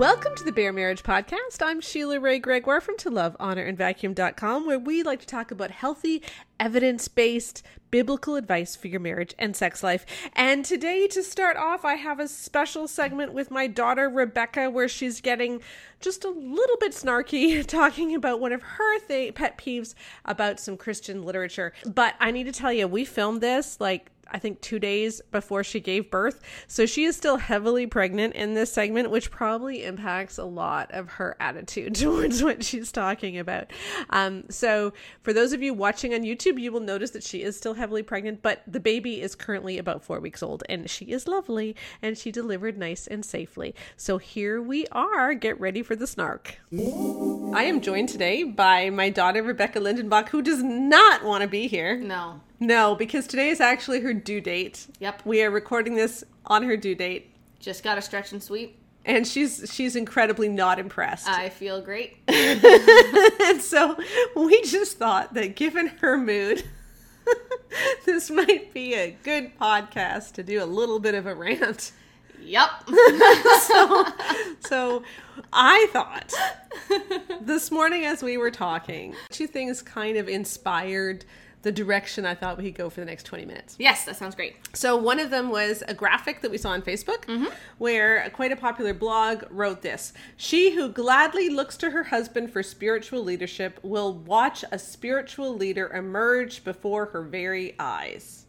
Welcome to the Bare Marriage Podcast. I'm Sheila Wray Gregoire from To Love, Honor, and Vacuum.com, where we like to talk about healthy, evidence based, biblical advice for your marriage and sex life. And today, to start off, I have a special segment with my daughter, Rebecca, where she's getting just a little bit snarky talking about one of her th- pet peeves about some Christian literature. But I need to tell you, we filmed this like I think two days before she gave birth. So she is still heavily pregnant in this segment, which probably impacts a lot of her attitude towards what she's talking about. Um, so for those of you watching on YouTube, you will notice that she is still heavily pregnant, but the baby is currently about four weeks old and she is lovely and she delivered nice and safely. So here we are. Get ready for the snark. I am joined today by my daughter, Rebecca Lindenbach, who does not want to be here. No. No, because today is actually her due date. Yep. We are recording this on her due date, Just got a stretch and sweep. and she's she's incredibly not impressed. I feel great. and so we just thought that given her mood, this might be a good podcast to do a little bit of a rant. Yep. so, so I thought this morning as we were talking, two things kind of inspired the direction I thought we could go for the next 20 minutes. yes, that sounds great. So one of them was a graphic that we saw on Facebook mm-hmm. where quite a popular blog wrote this. She who gladly looks to her husband for spiritual leadership will watch a spiritual leader emerge before her very eyes.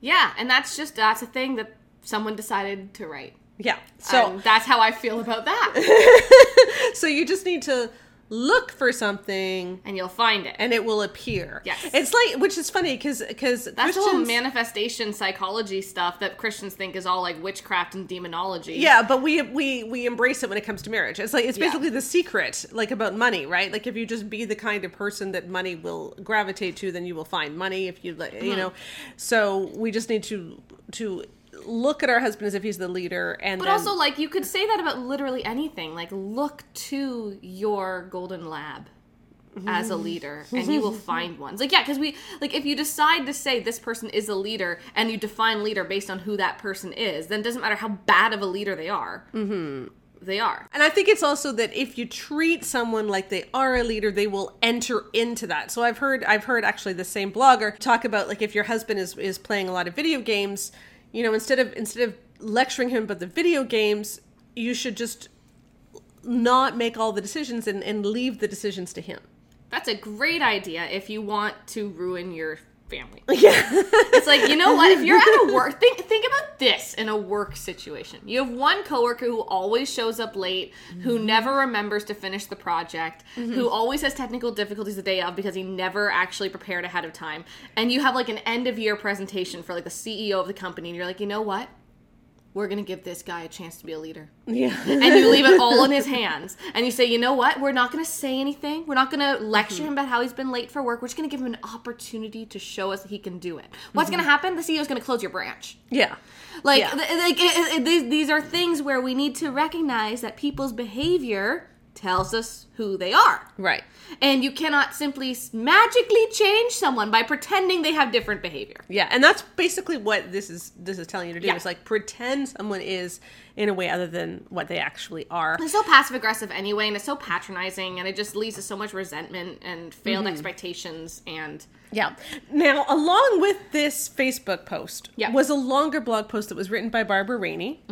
Yeah, and that's just that's a thing that someone decided to write. Yeah. So So that's how I feel about that. so you just need to look for something and you'll find it. and it will appear. Yes. It's like which is funny cuz cuz that's whole manifestation psychology stuff that Christians think is all like witchcraft and demonology. Yeah, but we we we embrace it when it comes to marriage. It's like it's Yeah. basically the secret, like about money, right? Like if you just be the kind of person that money will gravitate to, then you will find money. If you like, Mm-hmm. you know, so we just need to to look at our husband as if he's the leader, and But then, also like you could say that about literally anything. Like look to your golden lab as a leader and you will find ones. Like yeah, cuz we like if you decide to say this person is a leader and you define leader based on who that person is, then it doesn't matter how bad of a leader they are. Mhm. They are. And I think it's also that if you treat someone like they are a leader, they will enter into that. So I've heard I've heard actually the same blogger talk about like if your husband is is playing a lot of video games, you know, instead of instead of lecturing him about the video games, you should just not make all the decisions and, and leave the decisions to him. That's a great idea if you want to ruin your family. Yeah. It's like, you know what? If you're at a work, think think about this in a work situation. You have one coworker who always shows up late, who mm-hmm. never remembers to finish the project, mm-hmm. who always has technical difficulties the day of because he never actually prepared ahead of time. And you have like an end of year presentation for like the CEO of the company, and you're like, you know what? We're gonna give this guy a chance to be a leader. Yeah. and you leave it all in his hands. And you say you know what? We're not going to say anything. We're not going to mm-hmm. lecture him about how he's been late for work. We're just going to give him an opportunity to show us that he can do it. What's mm-hmm. going to happen? The ceo's going to close your branch. Yeah. like, Yeah. th- like it, it, these, these are things where we need to recognize that people's behavior tells us who they are Right. and you cannot simply magically change someone by pretending they have different behavior Yeah, and that's basically what this is this is telling you to do. Yeah. Is like pretend someone is in a way other than what they actually are. It's so passive aggressive anyway, and it's so patronizing, and it just leads to so much resentment and failed Mm-hmm. expectations. And Yeah. Now, along with this Facebook post Yeah. was a longer blog post that was written by Barbara Rainey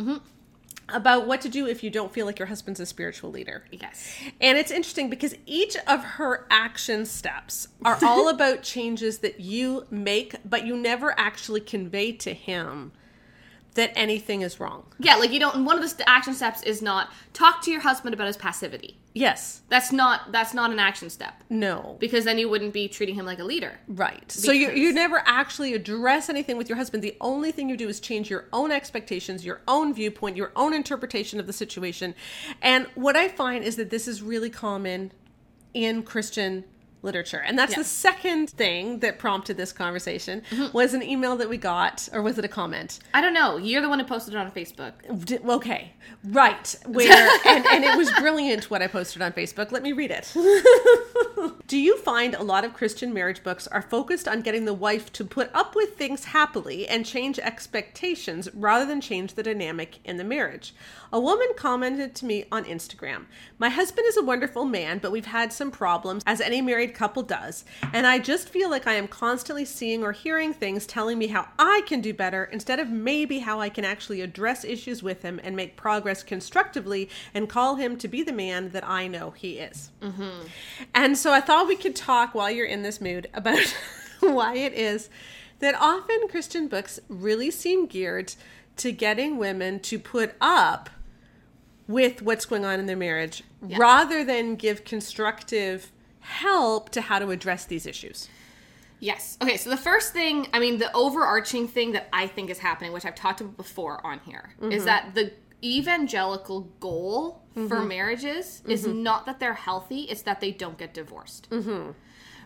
about what to do if you don't feel like your husband's a spiritual leader. yes, And it's interesting because each of her action steps are all about changes that you make, but you never actually convey to him that anything is wrong. yeah, like you don't. One of the st- action steps is not talk to your husband about his passivity. Yes. That's not that's not an action step No. because then you wouldn't be treating him like a leader. Right. So you you never actually address anything with your husband. The only thing you do is change your own expectations, your own viewpoint, your own interpretation of the situation. And what I find is that this is really common in Christian literature. And that's Yeah. the second thing that prompted this conversation Mm-hmm. was an email that we got or was it a comment? I don't know. You're the one who posted it on Facebook. D- okay right where and, and it was brilliant what i posted on facebook let me read it do you find a lot of christian marriage books are focused on getting the wife to put up with things happily and change expectations rather than change the dynamic in the marriage a woman commented to me on instagram my husband is a wonderful man but we've had some problems as any married couple does and i just feel like i am constantly seeing or hearing things telling me how i can do better instead of maybe how i can actually address issues with him and make progress constructively and call him to be the man that I know he is. Mm-hmm. And so I thought we could talk while you're in this mood about why it is that often Christian books really seem geared to getting women to put up with what's going on in their marriage rather than give constructive help to how to address these issues. Yes. Okay, so the first thing, I mean, the overarching thing that I think is happening, which I've talked about before on here, is mm-hmm. that the evangelical goal for mm-hmm. marriages is mm-hmm. not that they're healthy, it's that they don't get divorced.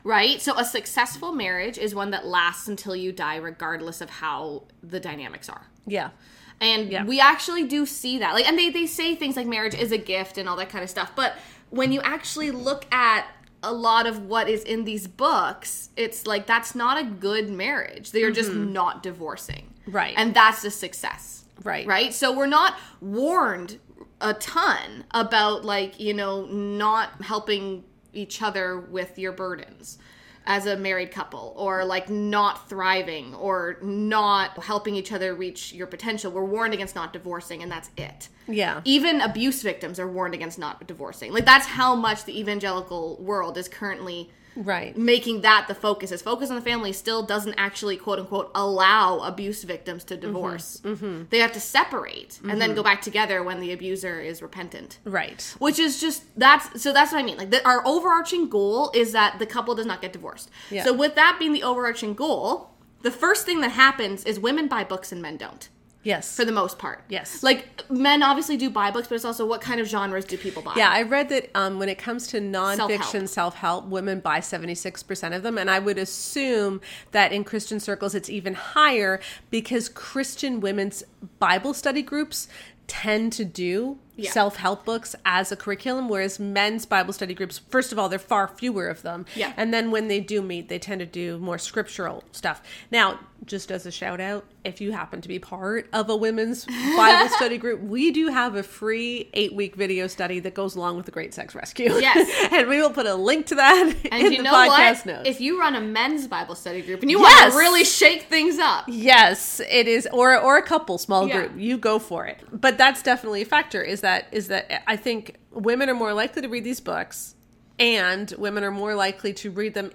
Right? So a successful marriage is one that lasts until you die, regardless of how the dynamics are. Yeah. And Yeah. we actually do see that. Like and they, they say things like marriage is a gift and all that kind of stuff. But when you actually look at a lot of what is in these books, it's like that's not a good marriage. They are just mm-hmm. not divorcing. Right. And that's a success. Right. Right? So we're not warned a ton about like, you know, not helping each other with your burdens as a married couple or like not thriving or not helping each other reach your potential. We're warned against not divorcing and that's it. Yeah. Even abuse victims are warned against not divorcing. Like that's how much the evangelical world is currently Right. making that the focus is focus on the family still doesn't actually quote unquote allow abuse victims to divorce. Mm-hmm. Mm-hmm. They have to separate and then mm-hmm. go back together when the abuser is repentant. Right. which is just that's so that's what i mean. Like the, our overarching goal is that the couple does not get divorced. Yeah. so with that being the overarching goal the first thing that happens is women buy books and men don't Yes. for the most part Yes. like men obviously do buy books but it's also what kind of genres do people buy Yeah, I read that um, when it comes to nonfiction Self-help. self help, women buy 76% of them. And I would assume that in Christian circles, it's even higher because Christian women's Bible study groups tend to do Yeah. self help books as a curriculum, whereas men's Bible study groups, first of all, there are far fewer of them. Yeah. And then when they do meet, they tend to do more scriptural stuff. Now, just as a shout out, if you happen to be part of a women's Bible study group, we do have a free eight week video study that goes along with the Great Sex Rescue. Yes. and we will put a link to that and in you the know podcast what? notes. If you run a men's Bible study group and you Yes! want to really shake things up, Yes, it is, or or a couple small Yeah. group. You go for it. But that's definitely a factor. Is that is that I think women are more likely to read these books, and women are more likely to read them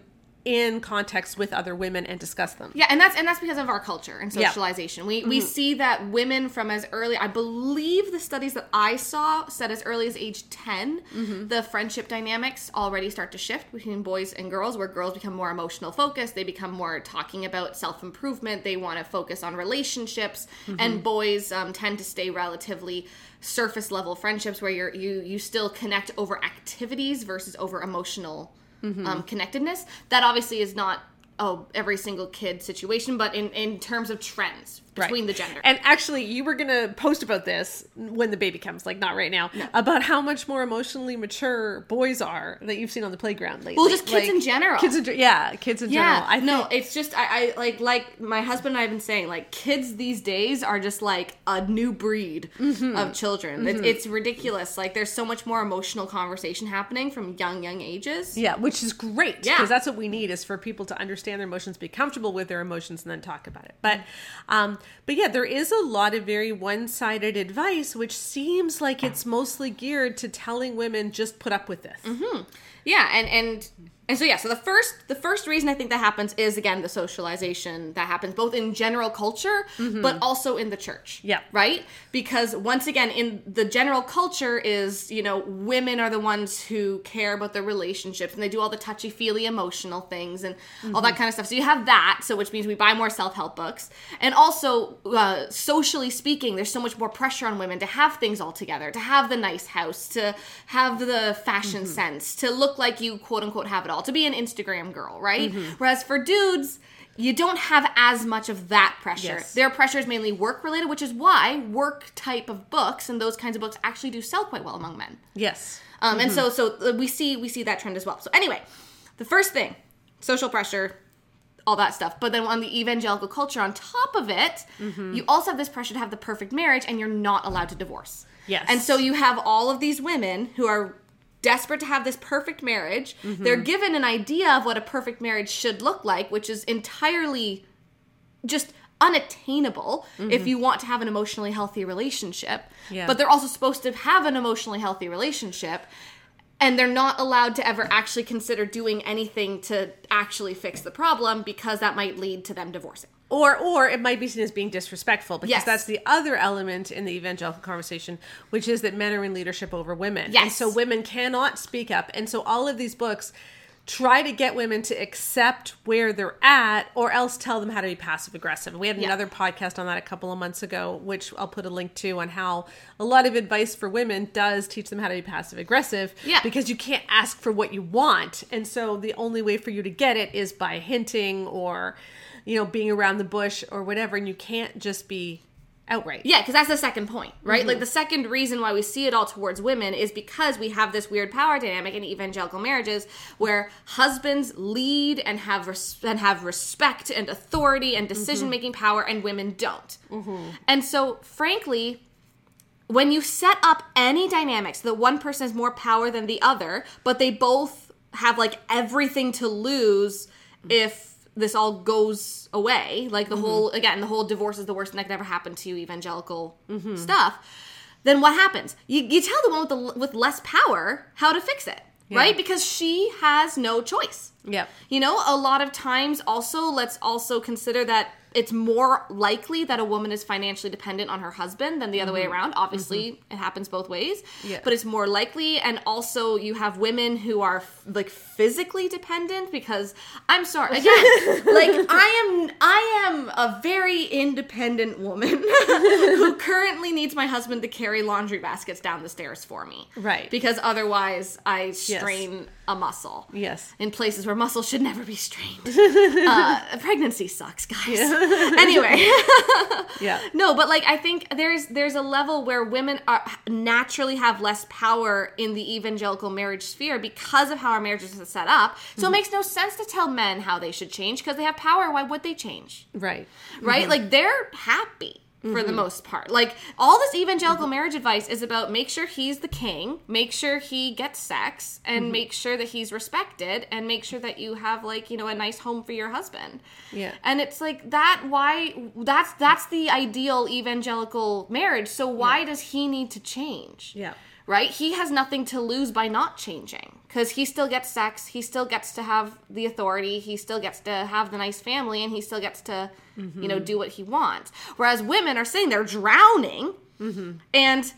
in context with other women and discuss them. Yeah, and that's and that's because of our culture and Yeah. socialization. We Mm-hmm. we see that women from as early, I believe the studies that I saw said as early as age 10, Mm-hmm. the friendship dynamics already start to shift between boys and girls where girls become more emotional focused, they become more talking about self-improvement, they want to focus on relationships, Mm-hmm. and boys um, tend to stay relatively surface level friendships where you're you you still connect over activities versus over emotional Mm-hmm. um, connectedness. That obviously is not oh every single kid situation, but in in terms of trends between the gender. And actually, you were gonna post about this when the baby comes, like not right now, about how much more emotionally mature boys are that you've seen on the playground lately. Well, just kids Like, in general. Kids in yeah, kids in yeah, general. I no, think- it's just I, I like like my husband and I have been saying like kids these days are just like a new breed Mm-hmm. of children. It's, it's ridiculous. Like there's so much more emotional conversation happening from young young ages. Yeah, which is great Yeah. because that's what we need is for people to understand their emotions, be comfortable with their emotions, and then talk about it. But, um, but yeah, there is a lot of very one-sided advice, which seems like it's mostly geared to telling women just put up with this. Mm-hmm. Yeah, and and and so yeah, so the first the first reason I think that happens is again the socialization that happens both in general culture mm-hmm. but also in the church. Yeah. Right? Because once again in the general culture is, you know, women are the ones who care about their relationships and they do all the touchy-feely emotional things and all that mm-hmm. kind of stuff. So you have that, so which means we buy more self-help books. And also uh, socially speaking, there's so much more pressure on women to have things all together, to have the nice house, to have the fashion mm-hmm. sense, to look like you quote unquote have it all doll, to be an Instagram girl, right? Whereas for dudes, you don't have as much of that pressure. Yes. Their pressure is mainly work related, which is why work type of books and those kinds of books actually do sell quite well among men. Yes. Um, and so so uh, we see we see that trend as well. So anyway, the first thing, social pressure, all that stuff. But then on the evangelical culture, on top of it, Mm-hmm. you also have this pressure to have the perfect marriage, and you're not allowed to divorce. Yes. And so you have all of these women who are desperate to have this perfect marriage. Mm-hmm. They're given an idea of what a perfect marriage should look like, which is entirely just unattainable if you want to have an emotionally healthy relationship. Yeah. But they're also supposed to have an emotionally healthy relationship. And they're not allowed to ever actually consider doing anything to actually fix the problem because that might lead to them divorcing. Or or it might be seen as being disrespectful because Yes. that's the other element in the evangelical conversation, which is that men are in leadership over women. And Yes. so women cannot speak up. And so all of these books try to get women to accept where they're at or else tell them how to be passive aggressive. We had Yeah. another podcast on that a couple of months ago, which I'll put a link to on how a lot of advice for women does teach them how to be passive aggressive. Yeah. Because you can't ask for what you want. And so the only way for you to get it is by hinting or, you know, being around the bush or whatever. And you can't just be outright. Yeah, because that's the second point, right? Mm-hmm. Like the second reason why we see it all towards women is because we have this weird power dynamic in evangelical marriages where husbands lead and have res- and have respect and authority and decision making Mm-hmm. power, and women don't. And so, frankly, when you set up any dynamics that one person has more power than the other, but they both have like everything to lose if this all goes away, like the mm-hmm. whole again, the whole divorce is the worst thing that could ever happen to you evangelical mm-hmm. stuff. Then what happens? You, you tell the one with the with less power how to fix it, right? Because she has no choice. Yeah. You know, a lot of times also let's also consider that it's more likely that a woman is financially dependent on her husband than the other way mm-hmm. around. Obviously, mm-hmm. it happens both ways. Yeah. But it's more likely and also you have women who are f- like physically dependent because I'm sorry. Again, like I am I am a very independent woman who currently needs my husband to carry laundry baskets down the stairs for me. Right. Because otherwise I strain a muscle Yes. in places where muscles should never be strained. uh, pregnancy sucks, guys. anyway, Yeah. no, but like I think there's there's a level where women are naturally have less power in the evangelical marriage sphere because of how our marriages are set up. So it makes no sense to tell men how they should change because they have power. Why would they change? Right. right? Like they're happy for the mm-hmm. most part. Like all this evangelical mm-hmm. marriage advice is about make sure he's the king, make sure he gets sex, and mm-hmm. make sure that he's respected, and make sure that you have like you know a nice home for your husband. Yeah. And it's like that. Why? That's that's the ideal evangelical marriage. So why does he need to change? Yeah. Right? He has nothing to lose by not changing because he still gets sex, he still gets to have the authority, he still gets to have the nice family, and he still gets to, you know, mm-hmm. do what he wants. Whereas women are sitting there drowning, mm-hmm. and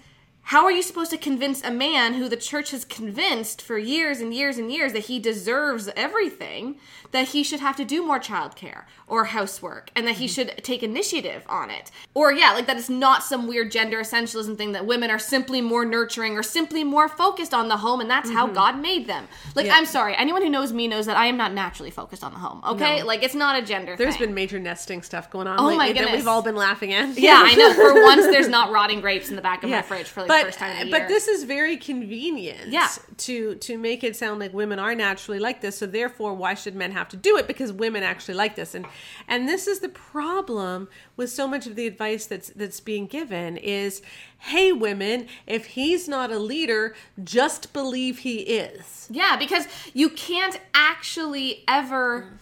how are you supposed to convince a man who the church has convinced for years and years and years that he deserves everything that he should have to do more childcare or housework and that he mm-hmm. should take initiative on it? Or, yeah, like that it's not some weird gender essentialism thing that women are simply more nurturing or simply more focused on the home and that's how mm-hmm. God made them. Like, Yeah. I'm sorry, anyone who knows me knows that I am not naturally focused on the home, okay? No. Like, it's not a gender There's thing. been major nesting stuff going on Oh lately my that goodness. we've all been laughing at. yeah, I know. For once, there's not rotting grapes in the back of my fridge for like but, the first time but year. this is very convenient Yeah. to to make it sound like women are naturally like this so therefore why should men have to do it because women actually like this and and this is the problem with so much of the advice that's that's being given is hey women if he's not a leader just believe he is Yeah, because you can't actually ever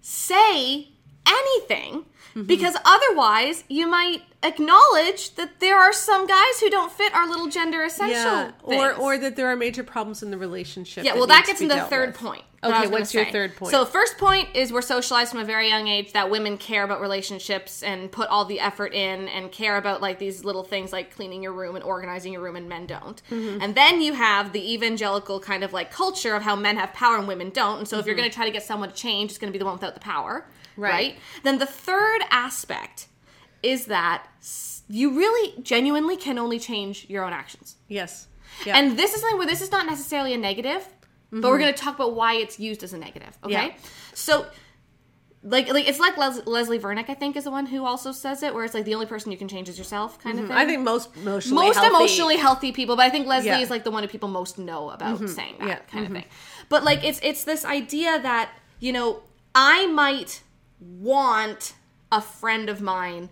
say anything Mm-hmm. because otherwise you might acknowledge that there are some guys who don't fit our little gender essential yeah or things. or that there are major problems in the relationship yeah, that well, that needs gets to into the third with. point. okay what's your say. third point So first point is we're socialized from a very young age that women care about relationships and put all the effort in and care about like these little things like cleaning your room and organizing your room and men don't. Mm-hmm. And then you have the evangelical kind of like culture of how men have power and women don't. And so if you're Mm-hmm. going to try to get someone to change, it's going to be the one without the power. Right. right? Then the third aspect is that you really genuinely can only change your own actions. yes yeah And this is something where this is not necessarily a negative, but we're mm-hmm. going to talk about why it's used as a negative. Okay, Yeah. so like like it's like Les- Leslie Vernick, I think, is the one who also says it, where it's like the only person you can change is yourself, kind of mm-hmm. thing. I think most emotionally most healthy- emotionally healthy people, but I think Leslie Yeah. is like the one who people most know about mm-hmm. saying that kind of thing. But like it's it's this idea that you know I might want a friend of mine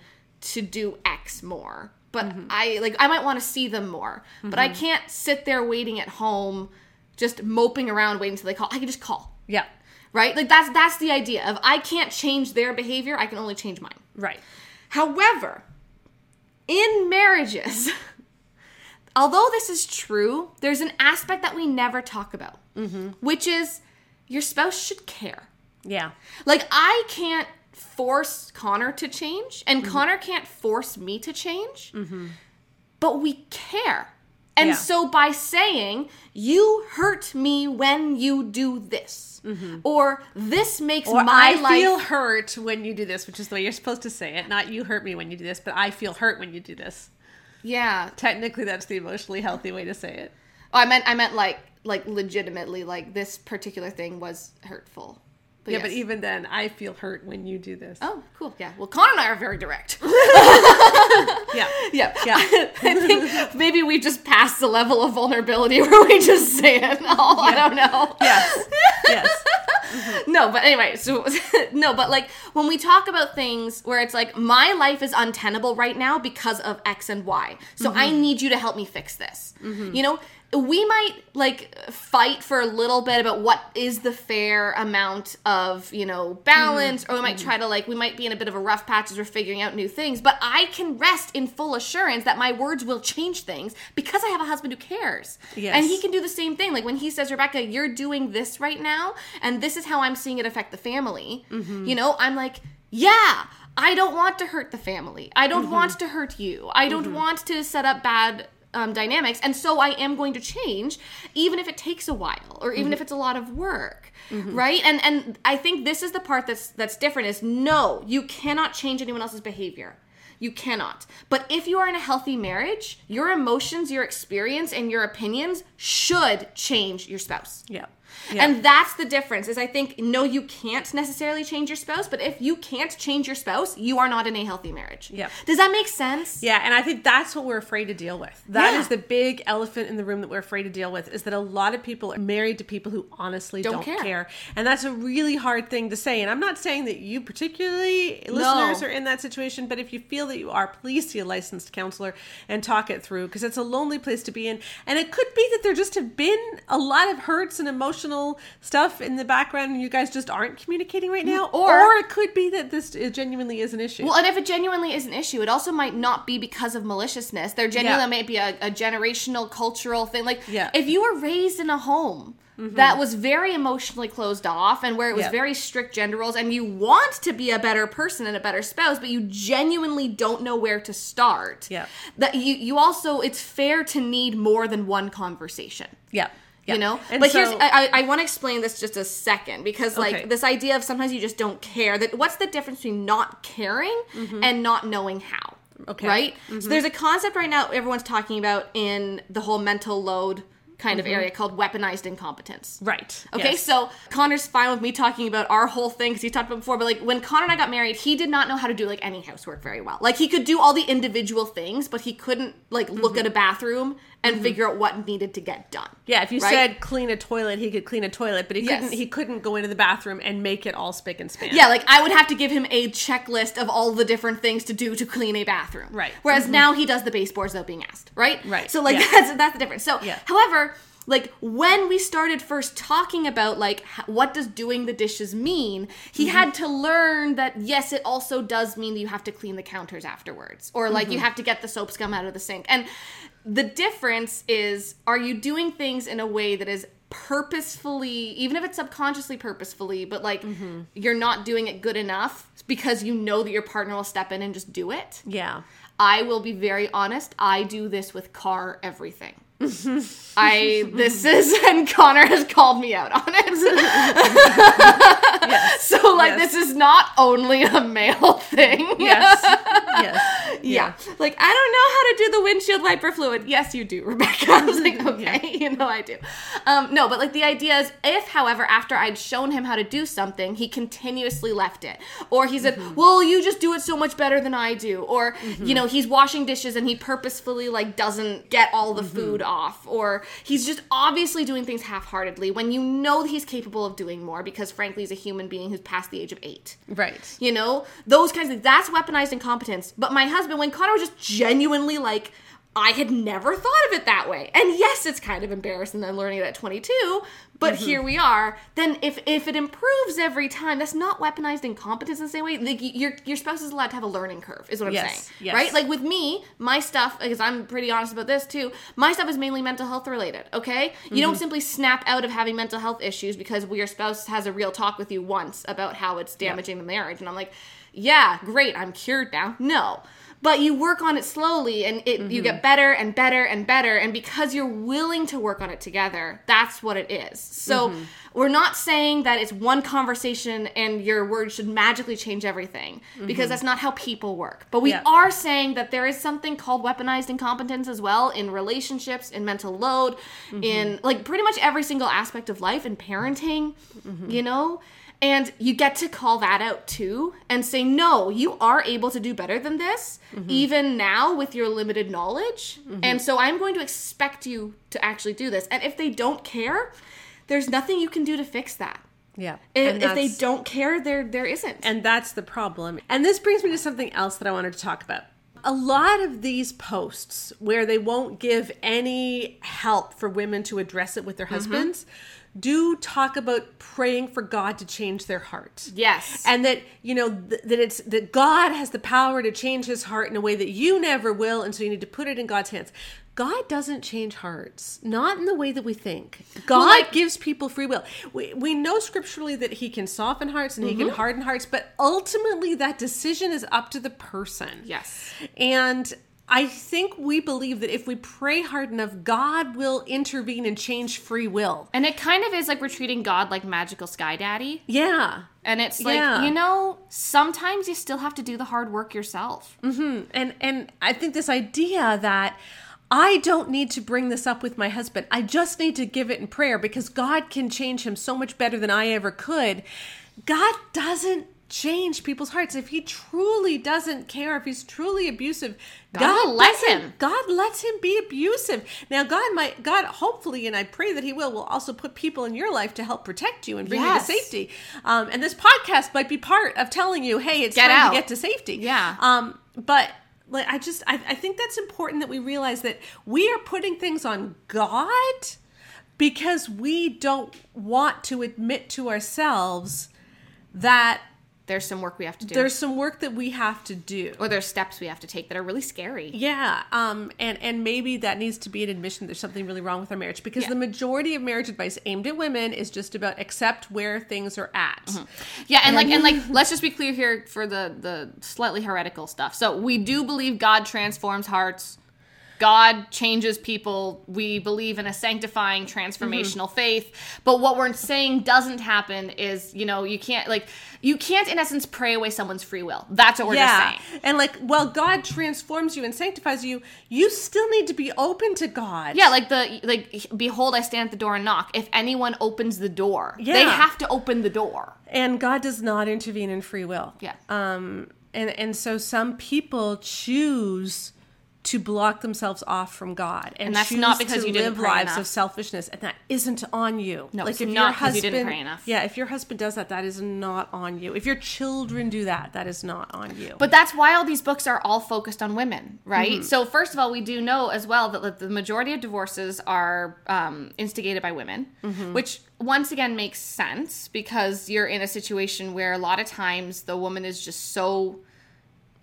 to do X more, but mm-hmm. I like I might want to see them more, but I mm-hmm. can't sit there waiting at home, just moping around waiting until they call. I can just call, Yeah. right? Like that's that's the idea of I can't change their behavior. I can only change mine. Right. However, in marriages, although this is true, there's an aspect that we never talk about, mm-hmm. which is your spouse should care. Yeah. Like, I can't force Connor to change, and mm-hmm. Connor can't force me to change, mm-hmm. but we care. And Yeah. so, by saying, you hurt me when you do this, mm-hmm. or this makes Or my I life. feel hurt when you do this, which is the way you're supposed to say it. Not you hurt me when you do this, but I feel hurt when you do this. yeah. Technically, that's the emotionally healthy way to say it. Oh, I meant I meant like like legitimately like this particular thing was hurtful. Yeah, but even then, I feel hurt when you do this. oh cool yeah. Well, Connor and I are very direct. Yeah. yeah Yeah. I think maybe we just passed the level of vulnerability where we just say it all. I don't know. Yes. Yes. Mm-hmm. no, but anyway, so no, but like when we talk about things where it's like my life is untenable right now because of X and Y, so I mm-hmm. need you to help me fix this. Mm-hmm. You know, we might like fight for a little bit about what is the fair amount of you know balance, mm-hmm. or we might mm-hmm. try to like we might be in a bit of a rough patch as we're figuring out new things. But I can rest in full assurance that my words will change things because I have a husband who cares, Yes. and he can do the same thing. Like when he says, Rebecca, you're doing this right now, and this is how I'm seeing it affect the family. Mm-hmm. You know, I'm like, yeah, I don't want to hurt the family. I don't want to hurt you. I don't want to set up bad um, dynamics. And so I am going to change, even if it takes a while or even if it's a lot of work. Right? And and I think this is the part that's that's different is no, you cannot change anyone else's behavior. You cannot. But if you are in a healthy marriage, your emotions, your experience, and your opinions should change your spouse. Yeah. And that's the difference is I think no you can't necessarily change your spouse, but if you can't change your spouse, you are not in a healthy marriage. Yeah. Does that make sense? Yeah, and I think that's what we're afraid to deal with. That is Yeah. the big elephant in the room that we're afraid to deal with is that a lot of people are married to people who honestly don't, Don't care. care. And that's a really hard thing to say. And I'm not saying that you particularly listeners are in that situation, but if you feel that you are, please see a licensed counselor and talk it through because it's a lonely place to be in. And it could be that there just have been a lot of hurts and emotional stuff in the background and you guys just aren't communicating right mm, now. Or- or it could be that this genuinely is an issue. Well, and if it genuinely is an issue, it also might not be because of maliciousness. There genuinely Yeah. might be a, a generational, cultural thing. Like, Yeah. if you were raised in a home mm-hmm. that was very emotionally closed off and where it was Yeah. very strict gender roles, and you want to be a better person and a better spouse, but you genuinely don't know where to start. Yeah. That you you also it's fair to need more than one conversation yeah. Yeah. you know And but here's I, I want to explain this just a second because like Okay. this idea of sometimes you just don't care that what's the difference between not caring and not knowing how Mm-hmm. Okay. right so there's a concept right now everyone's talking about in the whole mental load kind of area called weaponized incompetence Right. Okay, Yes. so Connor's fine with me talking about our whole thing because he talked about it before, but like when Connor and I got married, he did not know how to do like any housework very well. Like he could do all the individual things, but he couldn't like look Mm-hmm. at a bathroom and figure out what needed to get done. Yeah, if you Right? said clean a toilet, he could clean a toilet, but he Yes. couldn't. He couldn't go into the bathroom and make it all spick and span. Yeah, like I would have to give him a checklist of all the different things to do to clean a bathroom. Right. Mm-hmm. Whereas now he does the baseboards without being asked. Right. Right. So like Yeah. that's that's the difference. So Yeah. however. Like when we started first talking about like what does doing the dishes mean, he Mm-hmm. had to learn that yes, it also does mean that you have to clean the counters afterwards, or like Mm-hmm. you have to get the soap scum out of the sink. And the difference is, are you doing things in a way that is purposefully, even if it's subconsciously purposefully, but like Mm-hmm. you're not doing it good enough because you know that your partner will step in and just do it. yeah, I will be very honest. I do this with car everything. I this is and Connor has called me out on it. yes, so like Yes. this is not only a male thing. yes, yes. Yeah. Like, I don't know how to do the windshield wiper fluid. Yes, you do, Rebecca. I was like, okay, you know I do. Um, no, but like the idea is if, however, after I'd shown him how to do something, he continuously left it. Or he said, mm-hmm. well, you just do it so much better than I do. Or, you mm-hmm. know, he's washing dishes and he purposefully like doesn't get all the mm-hmm. food off. Or he's just obviously doing things half-heartedly when you know that he's capable of doing more because frankly he's a human being who's past the age of eight. Right. You know, those kinds of. That's weaponized incompetence. But my husband, when Connor was just genuinely like, I had never thought of it that way. And yes, it's kind of embarrassing then learning it at 22, but Mm-hmm. here we are. Then if if it improves every time, that's not weaponized incompetence in the same way. Like your your spouse is allowed to have a learning curve, is what I'm Yes, saying. yes. Right? Like with me, my stuff, because I'm pretty honest about this too, my stuff is mainly mental health related, okay? You Mm-hmm. don't simply snap out of having mental health issues because your spouse has a real talk with you once about how it's damaging the marriage. And I'm like, yeah, great, I'm cured now. No. But you work on it slowly and it, you get mm-hmm. better and better and better. And because you're willing to work on it together, that's what it is. So mm-hmm. we're not saying that it's one conversation and your words should magically change everything because mm-hmm. that's not how people work. But we Yeah. are saying that there is something called weaponized incompetence as well in relationships, in mental load, in like pretty much every single aspect of life, in parenting, you know? And you get to call that out too and say, no, you are able to do better than this, mm-hmm. even now with your limited knowledge. Mm-hmm. And so I'm going to expect you to actually do this. And if they don't care, there's nothing you can do to fix that. Yeah. If, if they don't care, there there isn't. And that's the problem. And this brings me to something else that I wanted to talk about. A lot of these posts where they won't give any help for women to address it with their mm-hmm. husbands do talk about praying for God to change their heart. yes. And that, you know, th- that it's that God has the power to change his heart in a way that you never will, and so you need to put it in God's hands. God doesn't change hearts, not in the way that we think. God like- gives people free will. We, we know scripturally that he can soften hearts and he can mm-hmm. harden hearts, but ultimately that decision is up to the person. yes. And I think we believe that if we pray hard enough, God will intervene and change free will. And it kind of is like we're treating God like magical sky daddy. Yeah. And it's like, Yeah. you know, sometimes you still have to do the hard work yourself. Mm-hmm. and and I think this idea that I don't need to bring this up with my husband. I just need to give it in prayer because God can change him so much better than I ever could. God doesn't change people's hearts if he truly doesn't care if he's truly abusive God will let doesn't- him. god lets him be abusive now god might god hopefully and i pray that he will will also put people in your life to help protect you and bring Yes. you to safety um, and this podcast might be part of telling you hey it's Get time out. to get to safety Yeah. um, but like I just I, I think that's important that we realize that we are putting things on God because we don't want to admit to ourselves that There's some work we have to do. there's some work that we have to do. or there's steps we have to take that are really scary. Yeah, um, and and maybe that needs to be an admission there's something really wrong with our marriage because Yeah. the majority of marriage advice aimed at women is just about accept where things are at. Yeah, and like and like let's just be clear here for the the slightly heretical stuff. So we do believe God transforms hearts. God changes people. We believe in a sanctifying transformational faith. But what we're saying doesn't happen is, you know, you can't like you can't in essence pray away someone's free will. That's what we're yeah, just saying. and like while God transforms you and sanctifies you, you still need to be open to God. Yeah, like the like behold I stand at the door and knock. If anyone opens the door, they have to open the door. and God does not intervene in free will. Yeah. Um, and and so some people choose to block themselves off from God, and, And that's not because you didn't live lives enough. of selfishness, and that isn't on you. No, it's if not 'cause you didn't pray enough. Yeah, if your husband does that, that is not on you. If your children do that, that is not on you. But that's why all these books are all focused on women, right? Mm-hmm. So first of all, we do know as well that the majority of divorces are um, instigated by women, Mm-hmm. which once again makes sense because you're in a situation where a lot of times the woman is just so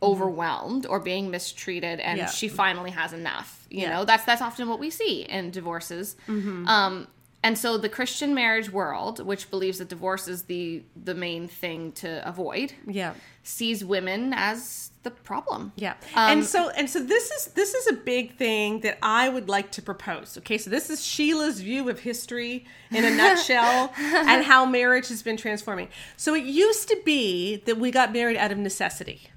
overwhelmed or being mistreated and Mm-hmm. Yeah. she finally has enough you Yeah. Mm-hmm. know that's that's often what we see in divorces um and so the christian marriage world which believes that divorce is the the main thing to avoid yeah, sees women as the problem. Yeah. Um, and so and so this is this is a big thing that I would like to propose. Okay, so this is Sheila's view of history in a nutshell and how marriage has been transforming. So it used to be that we got married out of necessity.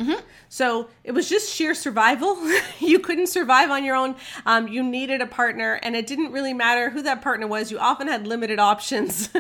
So it was just sheer survival. you couldn't survive on your own. Um, you needed a partner, and it didn't really matter who that partner was. You often had limited options.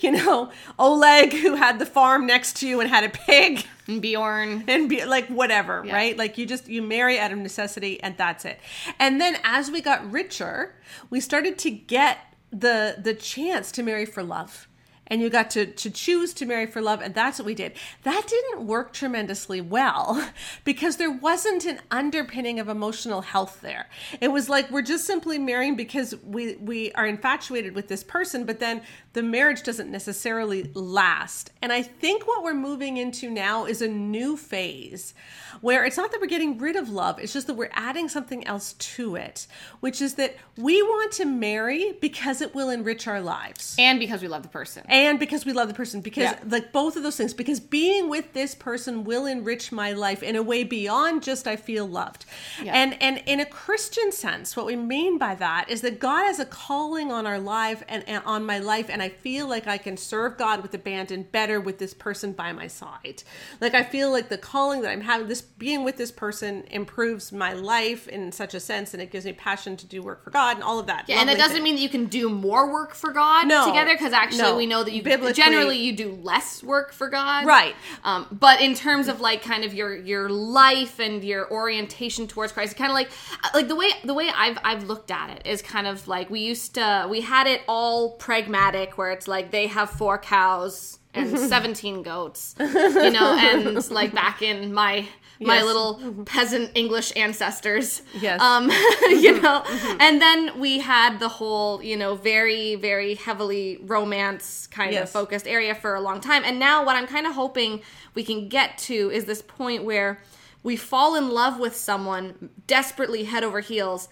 you know, Oleg, who had the farm next to you and had a pig and Bjorn. and be like whatever Yeah. right? Like you just you marry out of necessity and that's it. And then as we got richer we started to get the the chance to marry for love. And you got to to choose to marry for love and that's what we did. That didn't work tremendously well because there wasn't an underpinning of emotional health there. It was like we're just simply marrying because we we are infatuated with this person but then the marriage doesn't necessarily last and i think what we're moving into now is a new phase where it's not that we're getting rid of love it's just that we're adding something else to it which is that we want to marry because it will enrich our lives And because we love the person. and because we love the person because Yeah. like both of those things because being with this person will enrich my life in a way beyond just i feel loved Yeah. and and in a christian sense what we mean by that is that god has a calling on our life and, and on my life and i feel like i can serve god with abandon better with this person by my side like i feel like the calling that i'm having this being with this person improves my life in such a sense and it gives me passion to do work for god and all of that Yeah, and that doesn't things. mean that you can do more work for God No. together, because actually No. we know that you Biblically- generally you do less work for God, Right. Um, but in terms of like kind of your your life and your orientation towards Christ, kind of like like the way the way I've I've looked at it is kind of like we used to we had it all pragmatic, where it's like they have four cows and seventeen goats, you know, and like back in my my Yes. little mm-hmm. peasant English ancestors. Yes. Um, mm-hmm. you know, mm-hmm. and then we had the whole, you know, very, very heavily romance kind of focused area for a long time. And now what I'm kind of hoping we can get to is this point where we fall in love with someone desperately head over heels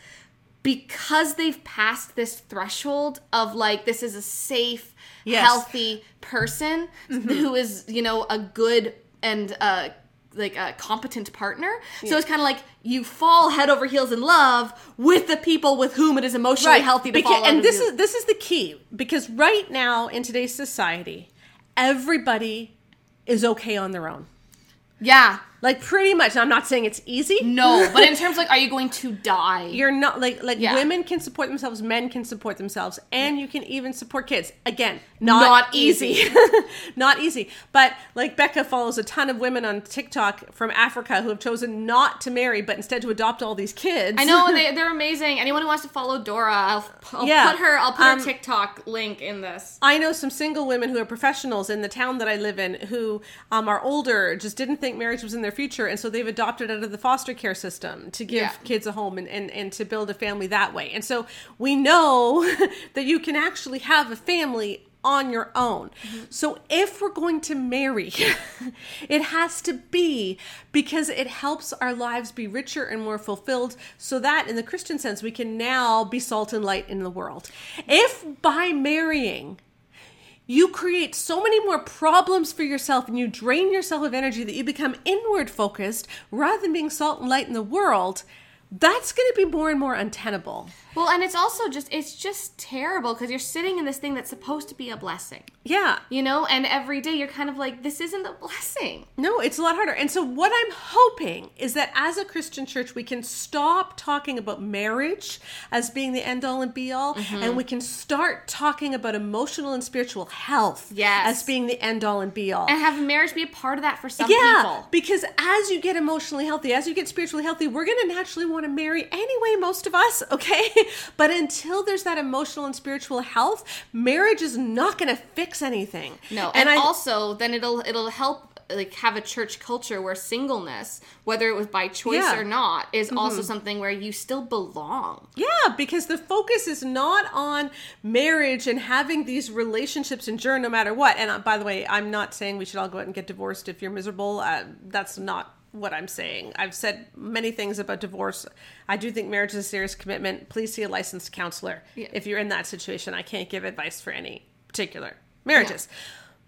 because they've passed this threshold of like this is a safe Yes. healthy person who is you know a good and uh like a competent partner. So it's kind of like you fall head over heels in love with the people with whom it is emotionally healthy to Beca- fall and this is this is the key because right now in today's society everybody is okay on their own. Yeah like pretty much i'm not saying it's easy no but in terms of like are you going to die you're not like like Yeah. women can support themselves men can support themselves and you can even support kids again not, Not easy, easy. not easy but like becca follows a ton of women on tiktok from africa who have chosen not to marry but instead to adopt all these kids I know they, they're amazing. Anyone who wants to follow Dora, I'll, I'll Yeah. put her. I'll put Um, her TikTok link in this. I know some single women who are professionals in the town that I live in who um, are older, just didn't think marriage was in their future, and so they've adopted out of the foster care system to give Yeah. kids a home and, and, and to build a family that way. And so we know that you can actually have a family on your own. Mm-hmm. So if we're going to marry, it has to be because it helps our lives be richer and more fulfilled so that in the Christian sense we can now be salt and light in the world. If by marrying you create so many more problems for yourself and you drain yourself of energy that you become inward focused rather than being salt and light in the world, that's going to be more and more untenable. Well, and it's also just it's just terrible because you're sitting in this thing that's supposed to be a blessing. Yeah. You know, and every day you're kind of like, this isn't a blessing. No, it's a lot harder. And so, what I'm hoping is that as a Christian church, we can stop talking about marriage as being the end all and be all, and mm-hmm. we can start talking about emotional and spiritual health Yes. as being the end all and be all. And have marriage be a part of that for some yeah, people. because as you get emotionally healthy, as you get spiritually healthy, we're going to naturally want to marry anyway, most of us, okay? But until there's that emotional and spiritual health, marriage is not going to fix anything. No, and, I, also then it'll it'll help like have a church culture where singleness, whether it was by choice Yeah. Mm-hmm. or not, is also something where you still belong. Yeah, because the focus is not on marriage and having these relationships endure no matter what. And uh, by the way, I'm not saying we should all go out and get divorced if you're miserable. Uh, that's not what I'm saying. I've said many things about divorce. I do think marriage is a serious commitment. Please see a licensed counselor Yeah. if you're in that situation. I can't give advice for any particular marriages.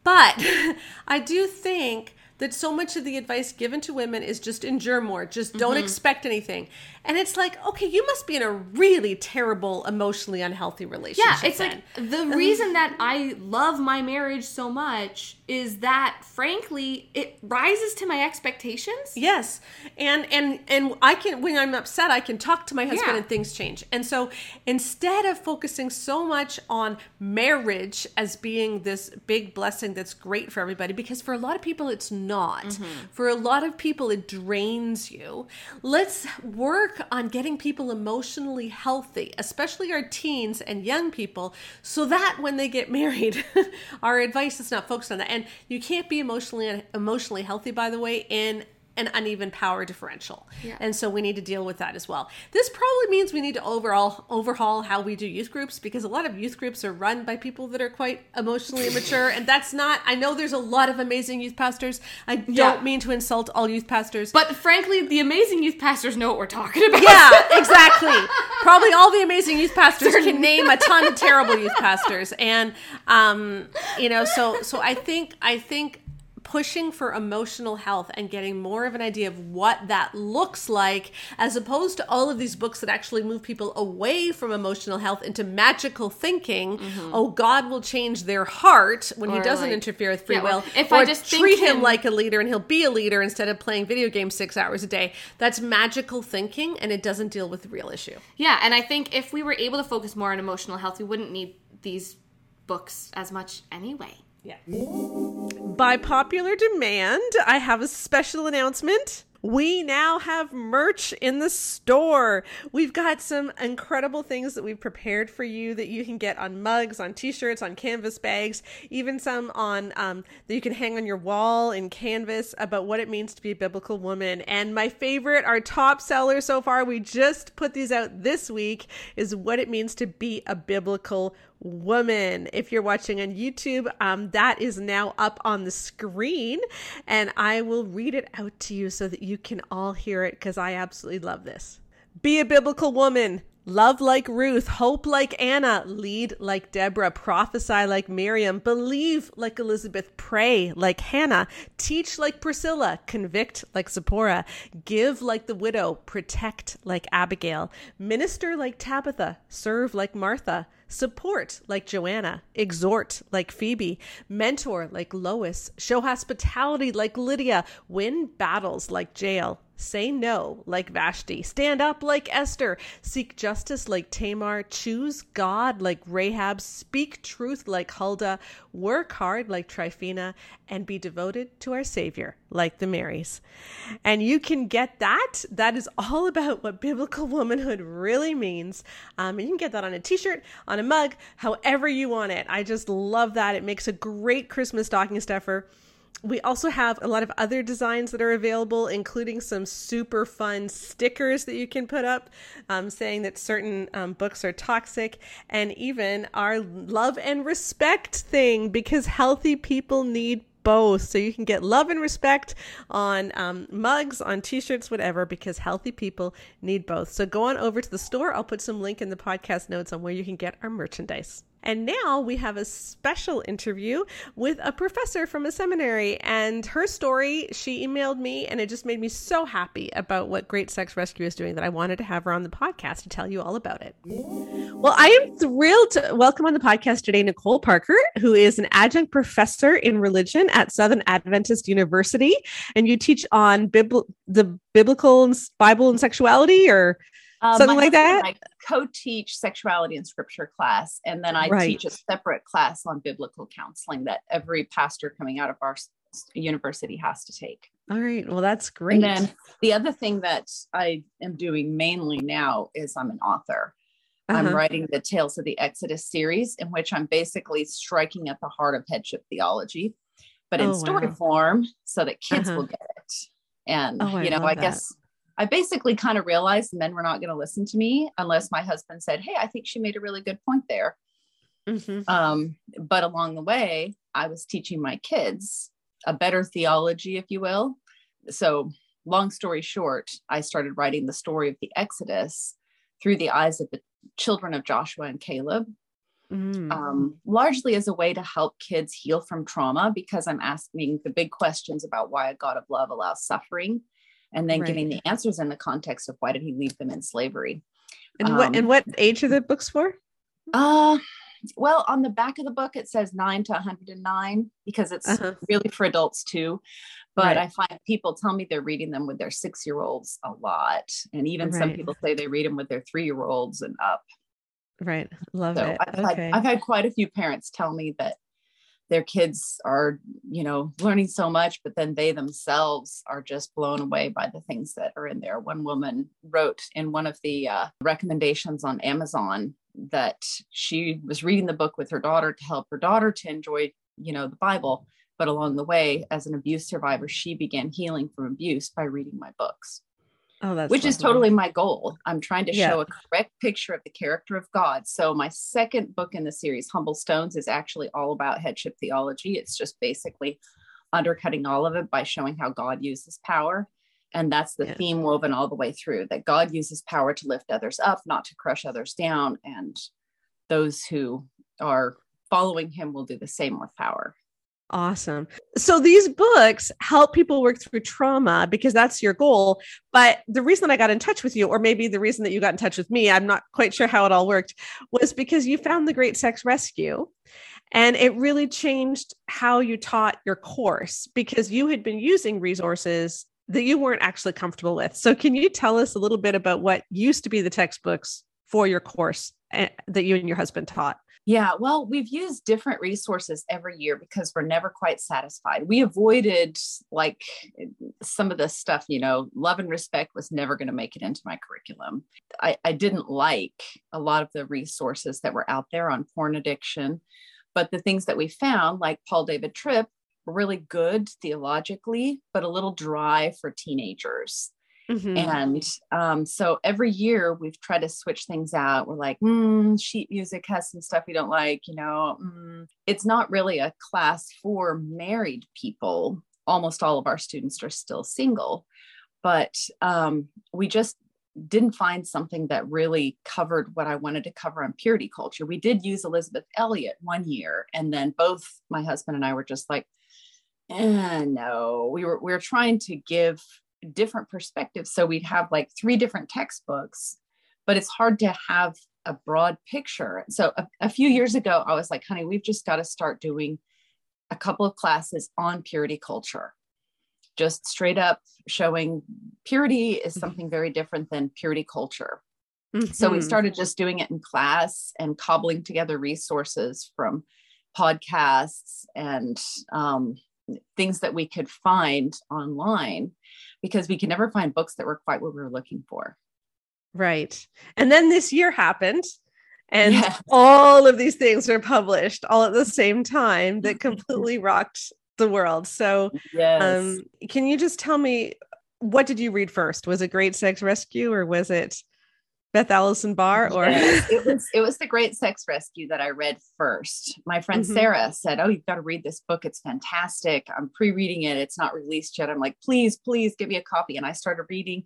But I do think that so much of the advice given to women is just endure more, just don't mm-hmm. expect anything. And it's like, okay, you must be in a really terrible, emotionally unhealthy relationship. Yeah, it's then. like the reason that I love my marriage so much is that frankly it rises to my expectations. Yes. And and and i can when i'm upset i can talk to my husband yeah. and things change. And so instead of focusing so much on marriage as being this big blessing that's great for everybody because for a lot of people it's not. Mm-hmm. for a lot of people it drains you. Let's work on getting people emotionally healthy especially our teens and young people so that when they get married our advice is not focused on that and you can't be emotionally emotionally healthy by the way in an uneven power differential. Yeah. And so we need to deal with that as well. This probably means we need to overall overhaul how we do youth groups because a lot of youth groups are run by people that are quite emotionally immature and that's not I know there's a lot of amazing youth pastors. I don't yeah. mean to insult all youth pastors. But frankly, the amazing youth pastors know what we're talking about. Yeah, exactly. probably all the amazing youth pastors can name a ton of terrible youth pastors and um you know so so I think I think pushing for emotional health and getting more of an idea of what that looks like, as opposed to all of these books that actually move people away from emotional health into magical thinking. Mm-hmm. Oh, God will change their heart when or He doesn't like, interfere with free yeah, will. If I just treat him, him like a leader and he'll be a leader instead of playing video games six hours a day. That's magical thinking, and it doesn't deal with the real issue. Yeah, and I think if we were able to focus more on emotional health, we wouldn't need these books as much anyway. Yeah. By popular demand, I have a special announcement. We now have merch in the store. We've got some incredible things that we've prepared for you that you can get on mugs, on t-shirts, on canvas bags, even some on um, that you can hang on your wall in canvas about what it means to be a biblical woman. And my favorite, our top seller so far, we just put these out this week, is what it means to be a biblical woman. If you're watching on YouTube, um, that is now up on the screen, and I will read it out to you so that you can all hear it because I absolutely love this. Be a biblical woman. Love like Ruth, hope like Anna, lead like Deborah, prophesy like Miriam, believe like Elizabeth, pray like Hannah, teach like Priscilla, convict like Zipporah, give like the widow, protect like Abigail, minister like Tabitha, serve like Martha, support like Joanna, exhort like Phoebe, mentor like Lois, show hospitality like Lydia, win battles like Jael, Say no like Vashti. Stand up like Esther. Seek justice like Tamar. Choose God like Rahab. Speak truth like Huldah. Work hard like Tryphena. And be devoted to our Savior like the Marys. And you can get that. That is all about what biblical womanhood really means. Um, you can get that on a t shirt, on a mug, however you want it. I just love that. It makes a great Christmas stocking stuffer we also have a lot of other designs that are available, including some super fun stickers that you can put up um, saying that certain um, books are toxic, and even our love and respect thing because healthy people need both. So you can get love and respect on um, mugs, on t shirts, whatever, because healthy people need both. So go on over to the store. I'll put some link in the podcast notes on where you can get our merchandise. And now we have a special interview with a professor from a seminary. And her story, she emailed me, and it just made me so happy about what Great Sex Rescue is doing that I wanted to have her on the podcast to tell you all about it. Well, I am thrilled to welcome on the podcast today Nicole Parker, who is an adjunct professor in religion at Southern Adventist University. And you teach on bibl- the biblical Bible and sexuality or um, something like that. I co-teach sexuality and scripture class, and then I right. teach a separate class on biblical counseling that every pastor coming out of our university has to take. All right. Well, that's great. And then the other thing that I am doing mainly now is I'm an author. Uh-huh. I'm writing the Tales of the Exodus series, in which I'm basically striking at the heart of headship theology, but in oh, story wow. form so that kids uh-huh. will get it. And, oh, you know, I, I guess I basically kind of realized the men were not going to listen to me unless my husband said, Hey, I think she made a really good point there. Mm-hmm. Um, but along the way, I was teaching my kids a better theology, if you will. So, long story short, I started writing the story of the Exodus through the eyes of the children of Joshua and Caleb. mm. um, largely as a way to help kids heal from trauma because I'm asking the big questions about why a God of love allows suffering and then right. giving the answers in the context of why did he leave them in slavery. And um, what and what age are the books for? Uh well, on the back of the book it says 9 to 109 because it's uh-huh. really for adults too. But right. I find people tell me they're reading them with their 6-year-olds a lot and even right. some people say they read them with their 3-year-olds and up. Right. Love so it. I've, okay. had, I've had quite a few parents tell me that their kids are, you know, learning so much, but then they themselves are just blown away by the things that are in there. One woman wrote in one of the uh, recommendations on Amazon that she was reading the book with her daughter to help her daughter to enjoy, you know, the Bible. But along the way, as an abuse survivor, she began healing from abuse by reading my books. Oh, that's which lovely. is totally my goal. I'm trying to yeah. show a correct picture of the character of God. So my second book in the series, Humble Stones, is actually all about headship theology. It's just basically undercutting all of it by showing how God uses power. And that's the yeah. theme woven all the way through that God uses power to lift others up, not to crush others down. And those who are following him will do the same with power. Awesome. So these books help people work through trauma because that's your goal. But the reason I got in touch with you, or maybe the reason that you got in touch with me, I'm not quite sure how it all worked, was because you found the Great Sex Rescue. And it really changed how you taught your course because you had been using resources that you weren't actually comfortable with. So, can you tell us a little bit about what used to be the textbooks for your course eh, that you and your husband taught? Yeah, well, we've used different resources every year because we're never quite satisfied. We avoided like some of the stuff, you know, love and respect was never going to make it into my curriculum. I, I didn't like a lot of the resources that were out there on porn addiction, but the things that we found, like Paul David Tripp, were really good theologically, but a little dry for teenagers. Mm-hmm. And um, so every year we've tried to switch things out. We're like, mm, sheet music has some stuff we don't like, you know. Mm. It's not really a class for married people. Almost all of our students are still single, but um, we just didn't find something that really covered what I wanted to cover on purity culture. We did use Elisabeth Elliot one year, and then both my husband and I were just like, eh, no, we were we were trying to give different perspectives. So we'd have like three different textbooks, but it's hard to have a broad picture. So a, a few years ago, I was like, honey, we've just got to start doing a couple of classes on purity culture. Just straight up showing purity is mm-hmm. something very different than purity culture. Mm-hmm. So we mm-hmm. started just doing it in class and cobbling together resources from podcasts and um, things that we could find online because we can never find books that were quite what we were looking for. Right. And then this year happened and yes. all of these things were published all at the same time that completely rocked the world. So, yes. um, can you just tell me what did you read first? Was it Great Sex Rescue or was it Beth Allison Barr or yes, it was it was the Great Sex Rescue that I read first. My friend mm-hmm. Sarah said, "Oh, you've got to read this book. It's fantastic. I'm pre-reading it. It's not released yet." I'm like, "Please, please give me a copy." And I started reading